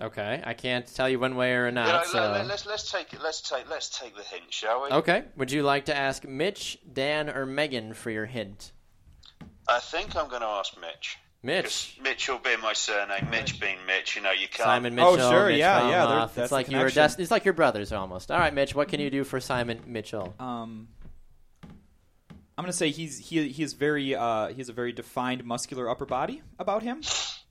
S2: Okay, I can't tell you one way or
S8: You know,
S2: not.
S8: let, us let's take it. Let's take let's take the hint, shall we?
S2: Okay, would you like to ask Mitch, Dan, or Megan for your hint?
S8: I think I'm going to ask Mitch.
S2: Mitch.
S8: 'Cause Mitch will be my surname. Mitch being Mitch, you know, you can't.
S2: Simon Mitchell.
S4: Oh,
S2: Mitchell.
S4: sure,
S2: Mitch
S4: yeah, yeah,
S2: Valmoff.
S4: there-
S2: It's
S4: the
S2: like you were
S4: connection.
S2: just. It's like your brothers almost. All right, Mitch. What can you do for Simon Mitchell?
S4: um, I'm gonna say he's he he is very uh he has a very defined muscular upper body about him,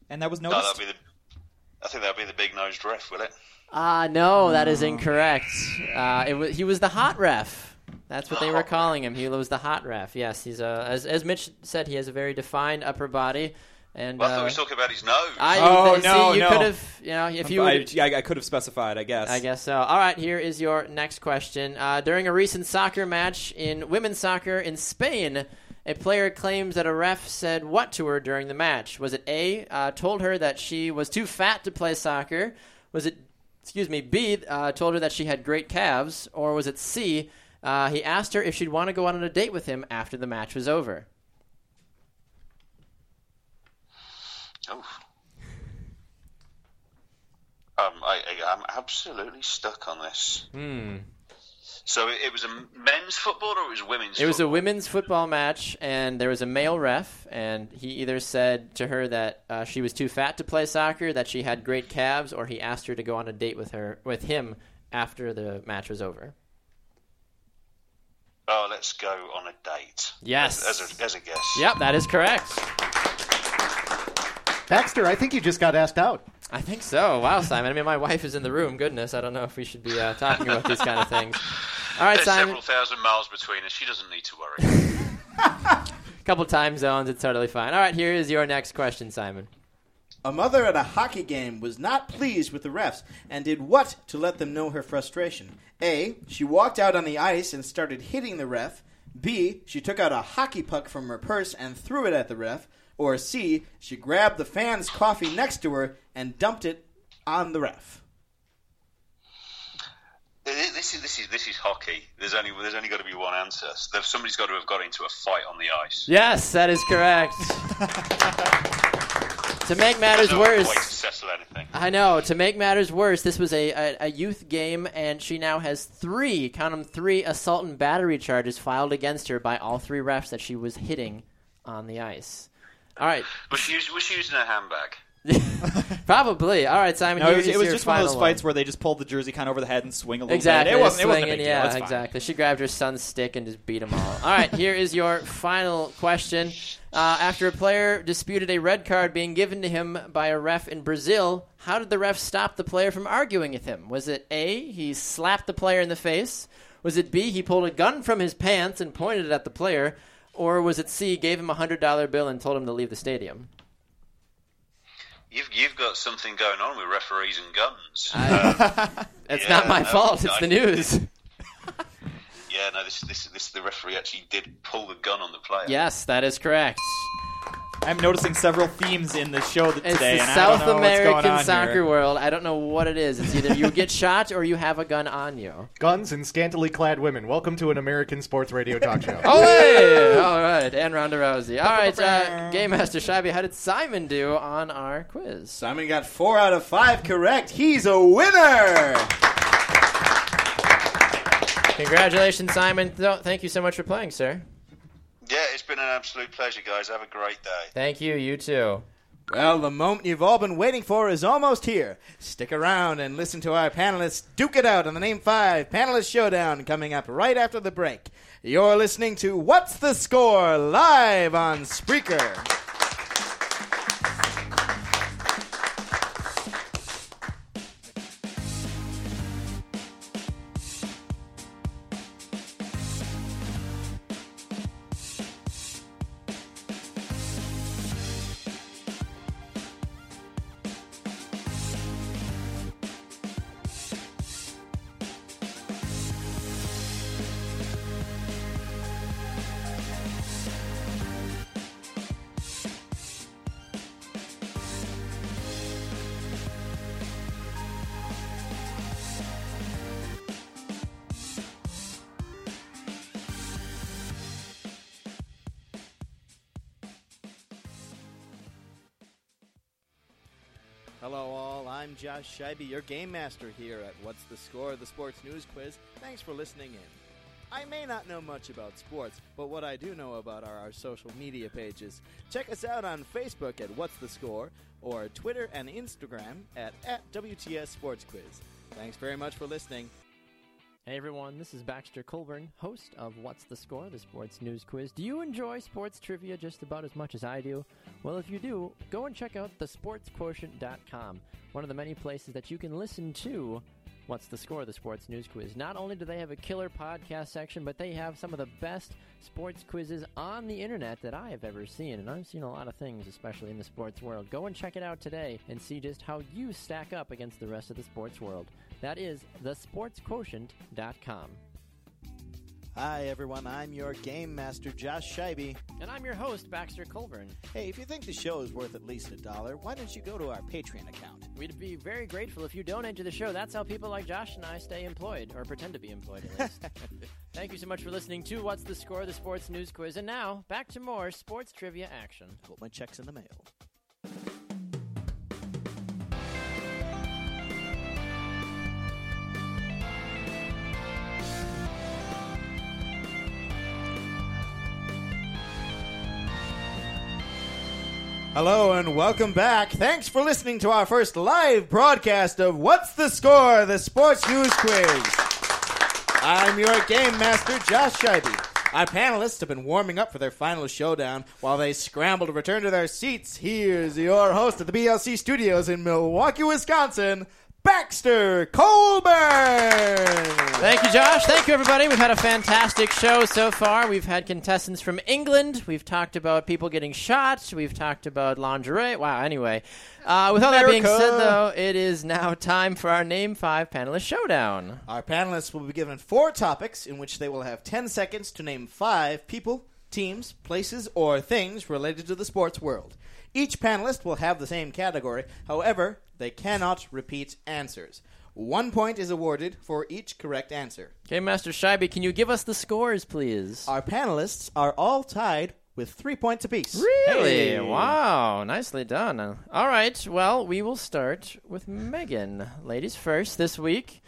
S4: and that was
S8: No,
S4: noticed.
S8: that'll be the. I think that'll be the big nosed ref, will it?
S2: Ah, no, that is incorrect. Uh, it was, he was the hot ref. That's what they were calling him. He was the hot ref. Yes, he's a as as Mitch said, he has a very defined upper body. And
S8: Well, I thought
S2: uh,
S8: we were talking about his nose.
S2: I,
S4: Oh,
S2: see,
S4: no,
S2: you
S4: no.
S2: could have, you know, if you
S4: I,
S2: would,
S4: I, I could have specified. I guess.
S2: I guess so. All right, here is your next question. Uh, during a recent soccer match in women's soccer in Spain, a player claims that a ref said what to her during the match? Was it A, uh, told her that she was too fat to play soccer? Was it, excuse me, B, uh, told her that she had great calves? Or was it C, uh, he asked her if she'd want to go out on a date with him after the match was over?
S8: Oof. Um, I, I, I'm absolutely stuck on this.
S2: Hmm.
S8: So it, it was a men's football or it was women's?
S2: It was a women's football match, and there was a male ref, and he either said to her that uh, she was too fat to play soccer, that she had great calves, or he asked her to go on a date with her with him after the match was over.
S8: Oh, let's go on a date.
S2: Yes.
S8: As, as, a, as a guess.
S2: Yep, that is correct.
S3: Baxter, I think you just got asked out.
S2: I think so. Wow, Simon. I mean, my wife is in the room. Goodness, I don't know if we should be uh, talking about these kind of things. *laughs* All right,
S8: There's
S2: Simon.
S8: several thousand miles between us. She doesn't need to worry.
S2: A *laughs* couple time zones. It's totally fine. All right, here is your next question, Simon.
S1: A mother at a hockey game was not pleased with the refs and did what to let them know her frustration? A. She walked out on the ice and started hitting the ref. B. She took out a hockey puck from her purse and threw it at the ref. Or C. She grabbed the fan's coffee next to her and dumped it on the ref.
S8: this is this is this is hockey. There's only there's only got to be one answer. So somebody's got to have got into a fight on the ice.
S2: Yes, that is correct. *laughs* to make matters
S8: no
S2: worse,
S8: to settle anything.
S2: I know. To make matters worse, this was a, a, a youth game, and she now has three, count them, three assault and battery charges filed against her by all three refs that she was hitting on the ice. All right,
S8: Was she, was she using her handbag? *laughs*
S2: probably. All right, Simon.
S4: No, it was, it was just one of those fights where they just pulled the jersey kind of over the head and swing a little
S2: Exactly.
S4: bit. It wasn't, it wasn't a big
S2: yeah,
S4: deal. Fine.
S2: exactly. She grabbed her son's stick and just beat him all. All right, here is your final question. Uh, after a player disputed a red card being given to him by a ref in Brazil, how did the ref stop the player from arguing with him? Was it A, he slapped the player in the face? Was it B, he pulled a gun from his pants and pointed it at the player? Or was it C, gave him a $100 bill and told him to leave the stadium?
S8: You've you've got something going on with referees and guns.
S2: I- um, *laughs* It's
S8: Yeah,
S2: not my
S8: no,
S2: fault, it's
S8: I-
S2: the news. *laughs*
S8: yeah, no, this this this the referee actually did pull the gun on the player.
S2: Yes, that is correct.
S4: I'm noticing several themes in the show th-
S2: It's
S4: today,
S2: the
S4: and
S2: South
S4: I don't know
S2: American
S4: what's going on
S2: soccer
S4: here.
S2: world. I don't know what it is. It's either you get *laughs* shot or you have a gun on you.
S3: Guns and scantily clad women. Welcome to an American sports radio talk show. *laughs*
S2: Oh, hey! *laughs* All right, and Ronda Rousey. All right, uh, Game Master Shabby, how did Simon do on our quiz?
S1: Simon got four out of five correct. He's a winner.
S2: Congratulations, Simon. Th- thank you so much for playing, sir.
S8: Yeah, it's been an absolute pleasure, guys. Have a great day.
S2: Thank you. You too.
S1: Well, the moment you've all been waiting for is almost here. Stick around and listen to our panelists duke it out on the Name 5 Panelist Showdown coming up right after the break. You're listening to What's the Score live on Spreaker. Scheibe, your game master here at What's the Score, the Sports News Quiz. Thanks for listening in. I may not know much about sports, but what I do know about are our social media pages. Check us out on Facebook at What's the Score or Twitter and Instagram at, at WTS Sports Quiz. Thanks very much for listening.
S2: Hey everyone, this is Baxter Colburn, host of What's the Score, the sports news quiz. Do you enjoy sports trivia just about as much as I do? Well, if you do, go and check out thesportsquotient.com, one of the many places that you can listen to What's the Score, the sports news quiz. Not only do they have a killer podcast section, but they have some of the best sports quizzes on the internet that I have ever seen. And I've seen a lot of things, especially in the sports world. Go and check it out today and see just how you stack up against the rest of the sports world. That is thesportsquotient.com.
S1: Hi, everyone. I'm your game master, Josh Scheibe.
S2: And I'm your host, Baxter Colburn.
S1: Hey, if you think the show is worth at least a dollar, why don't you go to our Patreon account?
S2: We'd be very grateful if you donate to the show. That's how people like Josh and I stay employed, or pretend to be employed at least. *laughs* Thank you so much for listening to What's the Score, the sports news quiz. And now, back to more sports trivia action.
S1: I Hope my check's in the mail. Hello and welcome back. Thanks for listening to our first live broadcast of What's the Score, the Sports News Quiz. I'm your game master, Josh Scheibe. Our panelists have been warming up for their final showdown while they scramble to return to their seats. Here's your host at the BLC studios in Milwaukee, Wisconsin, Baxter Colburn.
S2: Thank you, Josh. Thank you, everybody. We've had a fantastic show so far. We've had contestants from England. We've talked about people getting shot. We've talked about lingerie. Wow, anyway. Uh, with all that being said, though, it is now time for our Name 5 panelist showdown.
S1: Our panelists will be given four topics in which they will have 10 seconds to name five people, teams, places, or things related to the sports world. Each panelist will have the same category, however, they cannot repeat answers. One point is awarded for each correct answer.
S2: Okay, Master Scheibe, can you give us the scores, please?
S1: Our panelists are all tied with three points apiece.
S2: Really?
S1: Hey.
S2: Wow, nicely done. All right, well, we will start with Megan. Ladies first this week.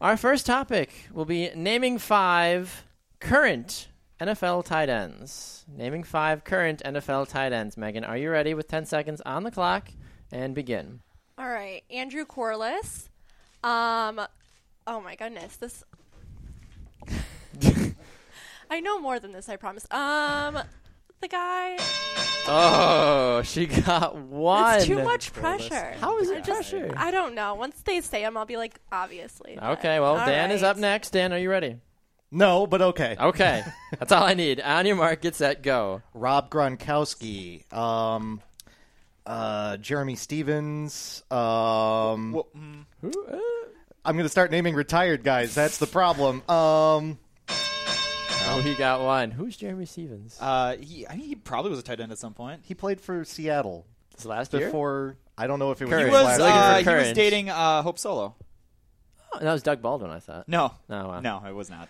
S2: Our first topic will be naming five current NFL tight ends. Naming five current NFL tight ends. Megan, are you ready with 10 seconds on the clock? And begin.
S5: All right, Andrew Corliss. Um, oh my goodness, this. *laughs* I know more than this. I promise. Um, the guy.
S2: Oh, she got one.
S5: It's too much pressure.
S2: How is it pressure?
S5: I don't know. Once they say them, I'll be like, obviously. but-
S2: Okay, well,
S5: all
S2: Dan is
S5: right.
S2: up next. Dan, are you ready?
S3: No, but okay.
S2: Okay, *laughs* that's all I need. On your mark, get set, go.
S3: Rob Gronkowski, um, uh, Jerramy Stevens. Um,
S1: Well, mm,
S3: I'm going to start naming retired guys. That's the problem. Um,
S2: Oh, he got one. Who's Jerramy Stevens?
S4: Uh, he, I think he probably was a tight end at some point.
S3: He played for Seattle
S2: This last year?
S3: before. I don't know if it was.
S4: He
S3: his
S4: was
S3: last
S2: looking
S4: uh,
S3: year.
S4: he was
S2: Courage.
S4: dating uh, Hope Solo.
S2: Oh, that was Doug Baldwin, I thought.
S4: No,
S2: Oh, wow.
S4: no, it was not.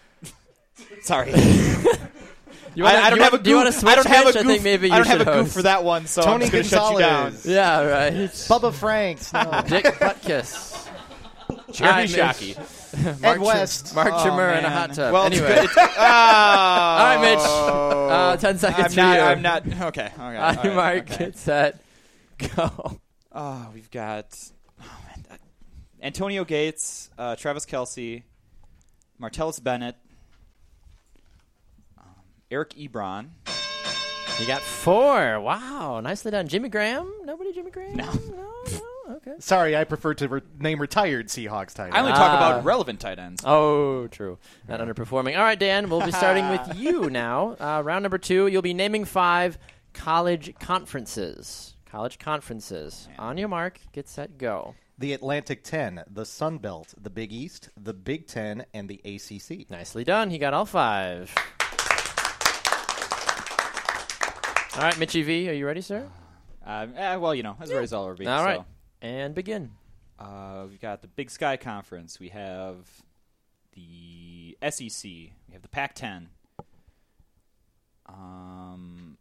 S4: *laughs* Sorry, *laughs*
S2: You wanna-
S4: I, I don't
S2: you
S4: have
S2: want-
S4: a
S2: Do you want to switch
S4: I don't have a goof.
S2: I think maybe you
S4: I don't have a goof
S2: host.
S4: for that one, so
S3: Tony
S4: I'm just gonna shut you down.
S3: Gonzalez.
S2: Yeah, right. *laughs*
S3: Bubba Franks. No.
S2: Dick Butkus.
S4: Jeremy
S2: All right,
S4: Shockey. *laughs*
S2: Mark
S3: Ed
S2: Chim-
S3: West.
S2: Mark
S4: Oh,
S2: Chimmer in a
S4: man.
S2: hot tub.
S4: Well, it's
S2: anyway.
S4: good. It's, *laughs* oh. All
S2: right, Mitch. Uh, 10 seconds
S4: I'm
S2: for
S4: not,
S2: you.
S4: I'm not. Okay. Okay. all
S2: On
S4: right,
S2: mark,
S4: okay.
S2: get set, go.
S4: Oh, we've got oh, man, Antonio Gates, uh, Travis Kelce, Martellus Bennett, Eric Ebron.
S2: You got four. Wow, nicely done. Jimmy Graham? Nobody Jimmy Graham?
S4: No.
S2: No, no? Okay.
S3: Sorry, I prefer to re- name retired Seahawks tight
S4: I only
S3: end.
S4: talk
S2: Ah.
S4: about relevant tight ends.
S2: Oh, true. Not underperforming. All right, Dan, we'll be starting with *laughs* you now. Uh, round number two, you'll be naming five college conferences. College conferences. On your mark, get set, go.
S3: The Atlantic 10, the Sun Belt, the Big East, the Big Ten, and the ACC.
S2: Nicely done. He got all five. All right, Mitchy V, are you ready, sir?
S4: Uh, eh, well, you know, as ready as I'll ever be.
S2: All right.
S4: so.
S2: And begin.
S4: Uh, we've got the Big Sky Conference. We have the SEC. We have the Pac-10. Um,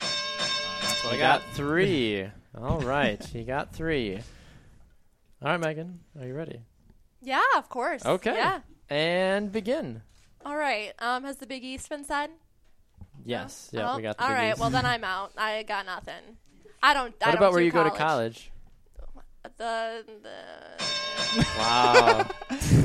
S4: uh, that's what
S2: I
S4: I
S2: got
S4: got.
S2: three. *laughs* All right, you got three. All right, Megan, are you ready?
S5: Yeah, of course.
S2: Okay.
S5: Yeah.
S2: And begin.
S5: All right. Um, has the Big East been said?
S2: Yes. Yeah,
S5: Oh,
S2: we got the
S5: All
S2: Big
S5: Well, then I'm out. I got nothing. I don't. I
S2: what
S5: don't
S2: about where
S5: do
S2: you go to
S5: college.
S2: college?
S5: The, the
S2: Wow.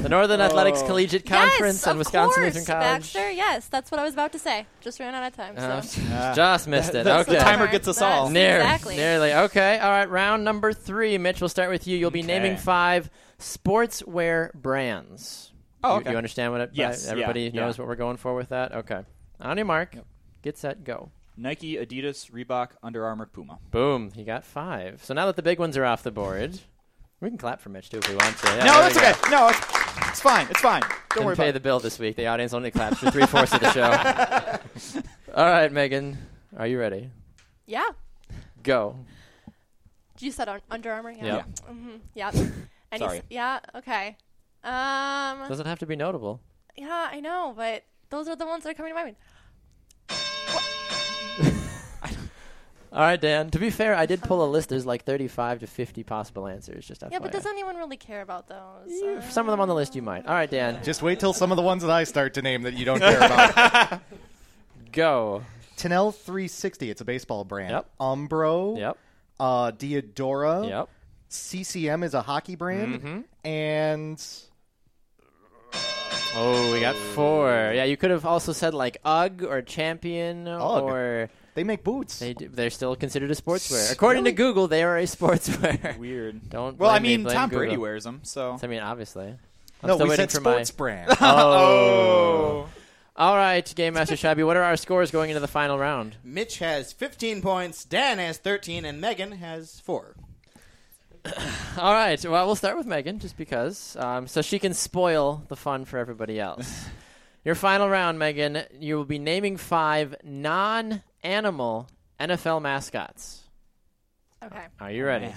S2: the Northern *laughs* Athletics
S4: Oh.
S2: Collegiate Conference
S5: yes,
S2: and
S5: of
S2: Wisconsin
S5: course,
S2: Lutheran College.
S5: Baxter. Yes, that's what I was about to say. Just ran out of time.
S2: Uh,
S5: So. *laughs*
S2: just missed it.
S4: That's
S2: okay.
S4: the timer gets us all.
S2: Near,
S5: Exactly.
S2: Nearly. Okay. All right. Round number three. Mitch, we'll start with you. You'll be
S4: Okay.
S2: naming five sportswear brands.
S4: Oh,
S2: You-
S4: okay.
S2: You, understand what it?
S4: Yes,
S2: Everybody
S4: yeah,
S2: knows
S4: yeah.
S2: what we're going for with that. Okay. On your mark. Get set. Go.
S4: Nike, Adidas, Reebok, Under Armour, Puma.
S2: Boom. He got five. So now that the big ones are off the board, we can clap for Mitch too if we want to. Yeah,
S4: no, that's okay. No, it's, it's fine. It's fine. Don't
S2: Didn't
S4: worry
S2: pay the bill this week. The audience only claps for three fourths of the show. *laughs* All right, Megan, are you ready?
S5: Yeah.
S2: Go.
S5: You said un- Under Armour. Yeah.
S2: Yeah.
S5: hmm Yeah. *laughs* And
S4: Sorry.
S5: he's- Yeah. Okay. Um.
S2: Doesn't have to be notable.
S5: Yeah, I know, but those are the ones that are coming to my mind.
S2: All right, Dan. To be fair, I did pull a list. There's like 35 to 50 possible answers. Just
S5: Yeah, but does anyone really care about those?
S2: You-
S5: Uh,
S2: some of them on the list you might. All right, Dan.
S3: Just wait till some of the ones that I start to name that you don't care about. *laughs*
S2: Go.
S3: Tenel 360, it's a baseball brand.
S2: Yep.
S3: Umbro.
S2: Yep.
S3: Uh, Diadora.
S2: Yep.
S3: CCM is a hockey brand.
S2: Mhm.
S3: And
S2: Oh, we got four. Yeah, you could have also said like UGG or Champion
S3: Ugg.
S2: or
S3: they make boots.
S2: they do, they're still considered a sportswear. According to Google, they are a *laughs* sportswear.
S4: Weird.
S2: Don't.
S4: Well, I
S2: blame me,
S4: mean, Tom
S2: Google.
S4: Brady wears them, so.
S2: I mean, obviously. I'm
S3: no,
S2: still
S3: we said
S2: for
S3: sports
S2: my.
S3: brand. *laughs*
S2: Oh. *laughs* All right, Game Master Shabby. What are our scores going into the final round?
S1: Mitch has 15 points, Dan has 13, and Megan has 4. *coughs*
S2: All right. Well, we'll start with Megan, just because, um, so she can spoil the fun for everybody else. Your final round, Megan. You will be naming five non-animal NFL mascots.
S5: Okay.
S2: Are you ready?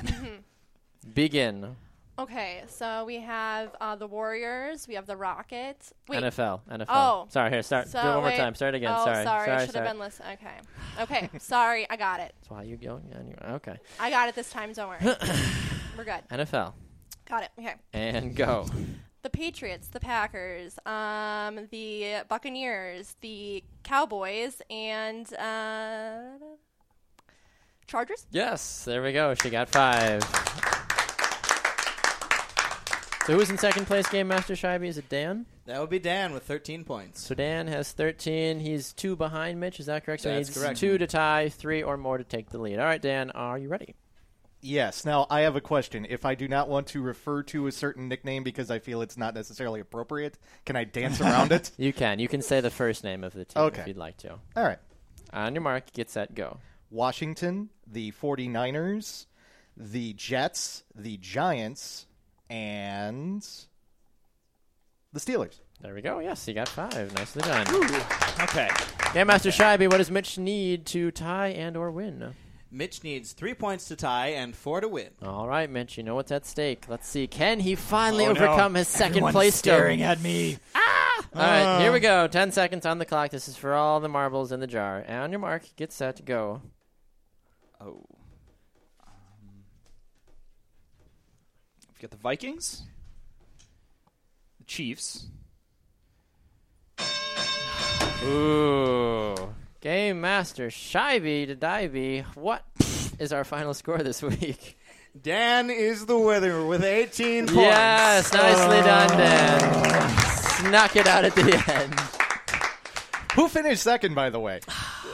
S2: *laughs* Begin.
S5: Okay, so we have uh, the Warriors. We have the Rockets. Wait.
S2: NFL. NFL.
S5: Oh.
S2: sorry. Here, start.
S5: So,
S2: Do it one more time. Start again.
S5: Oh,
S2: sorry.
S5: sorry. I should have been listening. Okay. Okay. *laughs* sorry. I got it.
S2: That's why you're going. Anyway. Okay.
S5: I got it this time. Don't worry. *coughs* We're good.
S2: NFL.
S5: Got it. Okay.
S2: And go.
S5: The Patriots, the Packers, um, the Buccaneers, the Cowboys, and uh, Chargers.
S2: Yes. There we go. She got five. So who's in second place, Game Master Scheibe? Is it Dan?
S1: That would be Dan with 13 points.
S2: So Dan has 13. He's two behind Mitch. Is that correct? So he
S1: That's
S2: needs
S1: correct.
S2: two to tie, three or more to take the lead. All right, Dan, are you ready?
S3: Yes. Now, I have a question. If I do not want to refer to a certain nickname because I feel it's not necessarily appropriate, can I dance *laughs* around it?
S2: You can. You can say the first name of the team
S3: Okay.
S2: if you'd like to.
S3: All right.
S2: Uh, On your mark, get set, go.
S3: Washington, the 49ers, the Jets, the Giants, and the Steelers.
S2: There we go. Yes, you got five. Nicely done.
S4: Okay.
S2: Game Master Scheibe, what does Mitch need to tie and or win?
S1: Mitch needs three points to tie and four to win.
S2: All right, Mitch, you know what's at stake. Let's see. Can he finally
S4: Oh, no.
S2: overcome his second
S4: Everyone's
S2: place
S4: staring
S2: goal?
S4: at me. Ah!
S2: All right, here we go. Ten seconds on the clock. This is for all the marbles in the jar. And on your mark, get set, go.
S4: Oh. Um, we've got the Vikings, the Chiefs.
S2: Ooh. Master Shivey to Divey. What is our final score this week?
S1: Dan is the winner with 18 points.
S2: Yes, nicely done, Dan. Snuck it out at the end.
S3: Who finished second, by the way?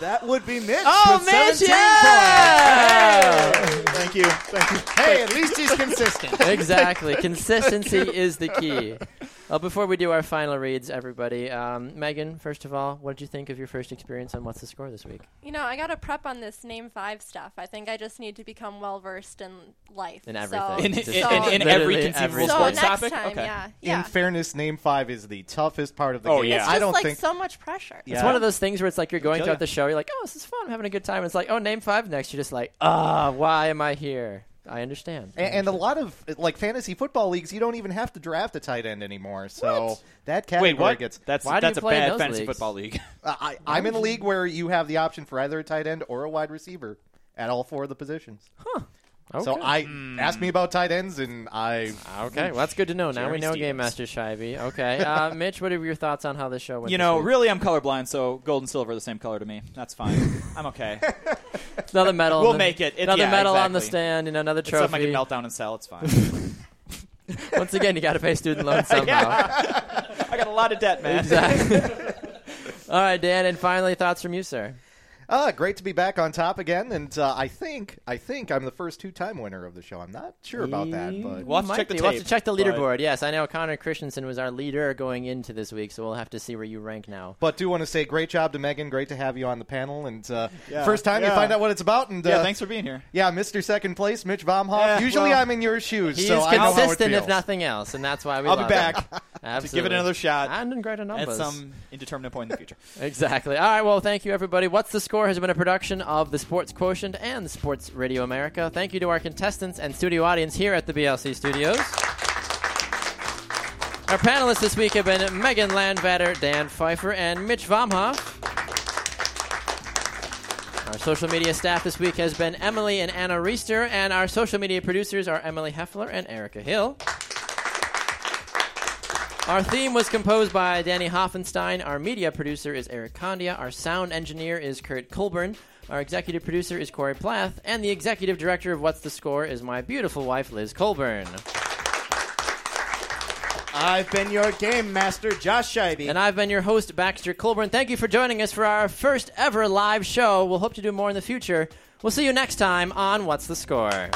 S1: That would be Mitch.
S2: Oh,
S1: with
S2: Mitch,
S1: 17
S2: yeah!
S1: points. Thank you. Thank you. Hey, at least he's consistent.
S2: exactly. Consistency is the key. Well, before we do our final reads, everybody, um, Megan, first of all, what did you think of your first experience on What's the Score this week?
S5: You know, I got to prep on this name five stuff. I think I just need to become well versed in life.
S2: In
S5: So-
S2: everything.
S4: In, in,
S5: so-
S4: in, in every conceivable
S5: so
S4: sports
S5: next
S4: topic.
S5: time,
S4: okay.
S5: yeah, yeah.
S3: In fairness, name five is the toughest part of the
S4: Oh,
S3: game.
S4: yeah.
S5: It's
S3: I don't
S5: like
S3: think
S5: so much pressure.
S3: Yeah.
S2: It's one of those things where it's like you're going
S3: Kill
S2: throughout
S3: ya.
S2: the show, you're like, oh, this is fun, I'm having a good time. And It's like, oh, name five next. You're just like, ah, why am I here? I understand. I
S3: And, and a lot of like fantasy football leagues, you don't even have to draft a tight end anymore. So that category
S4: Wait, what?
S3: gets.
S4: That's
S2: Why do
S4: that's
S2: you
S4: a
S2: play in
S4: bad fantasy
S2: leagues?
S4: football league. *laughs*
S3: I, I'm in a league where you have the option for either a tight end or a wide receiver at all four of the positions. So
S2: Okay.
S3: I asked me about tight ends, and I
S2: Okay, well, that's good to know. Now we
S4: Jeremy
S2: know Game Master Shivey. Okay, uh, *laughs* Mitch, what are your thoughts on how this show went?
S4: You
S2: this
S4: know,
S2: week?
S4: really, I'm colorblind, so gold and silver are the same color to me. That's fine. *laughs* I'm okay.
S2: another medal.
S4: We'll
S2: on the-
S4: make it. It-
S2: another
S4: yeah,
S2: medal on the
S4: exactly.
S2: stand, and another
S4: It's something I
S2: trophy.
S4: can melt down and sell. It's fine. *laughs*
S2: Once again, you got to pay student loans somehow.
S4: I got a lot of debt, man.
S2: Exactly. All right, Dan, and finally, thoughts from you, sir.
S3: Uh, great to be back on top again. And uh, I think I think I'm the first two time winner of the show. I'm not sure about that, but
S4: We'll have to check the
S2: be. We'll have
S4: tape,
S2: to check the
S4: but-
S2: leaderboard. Yes, I know Connor Christensen was our leader going into this week, so we'll have to see where you rank now.
S3: but do want to say great job to Megan. Great to have you on the panel. And uh,
S4: Yeah.
S3: first time you
S4: Yeah.
S3: find out what it's about. And
S4: Yeah,
S3: uh,
S4: thanks for being here.
S3: Yeah, Mr. Second Place, Mitch Baumhoff.
S4: Yeah,
S3: Usually
S4: well,
S3: I'm in your shoes,
S2: He's
S3: so I know how it
S2: consistent, if
S3: feels.
S2: nothing else, and that's why we
S4: I'll be
S2: love
S4: back
S2: him. *laughs*
S4: to give it another shot
S2: and in greater
S4: at
S2: numbers.
S4: some indeterminate point in the future.
S2: Exactly. All right. Well, thank you, everybody. What's the Score has been a production of the Sports Quotient and Sports Radio America. Thank you to our contestants and studio audience here at the BLC studios. Our panelists this week have been Megan Landvatter, Dan Pfeiffer, and Mitch Vomhoff. Our social media staff this week has been Emily and Anna Reister, and our social media producers are Emily Heffler and Erica Hill. Our theme was composed by Danny Hoffenstein. Our media producer is Eric Condia. Our sound engineer is Kurt Colburn. Our executive producer is Corey Plath. And the executive director of What's the Score is my beautiful wife, Liz Colburn.
S1: I've been your game master, Josh Scheibe.
S2: And I've been your host, Baxter Colburn. Thank you for joining us for our first ever live show. We'll hope to do more in the future. We'll see you next time on What's the Score.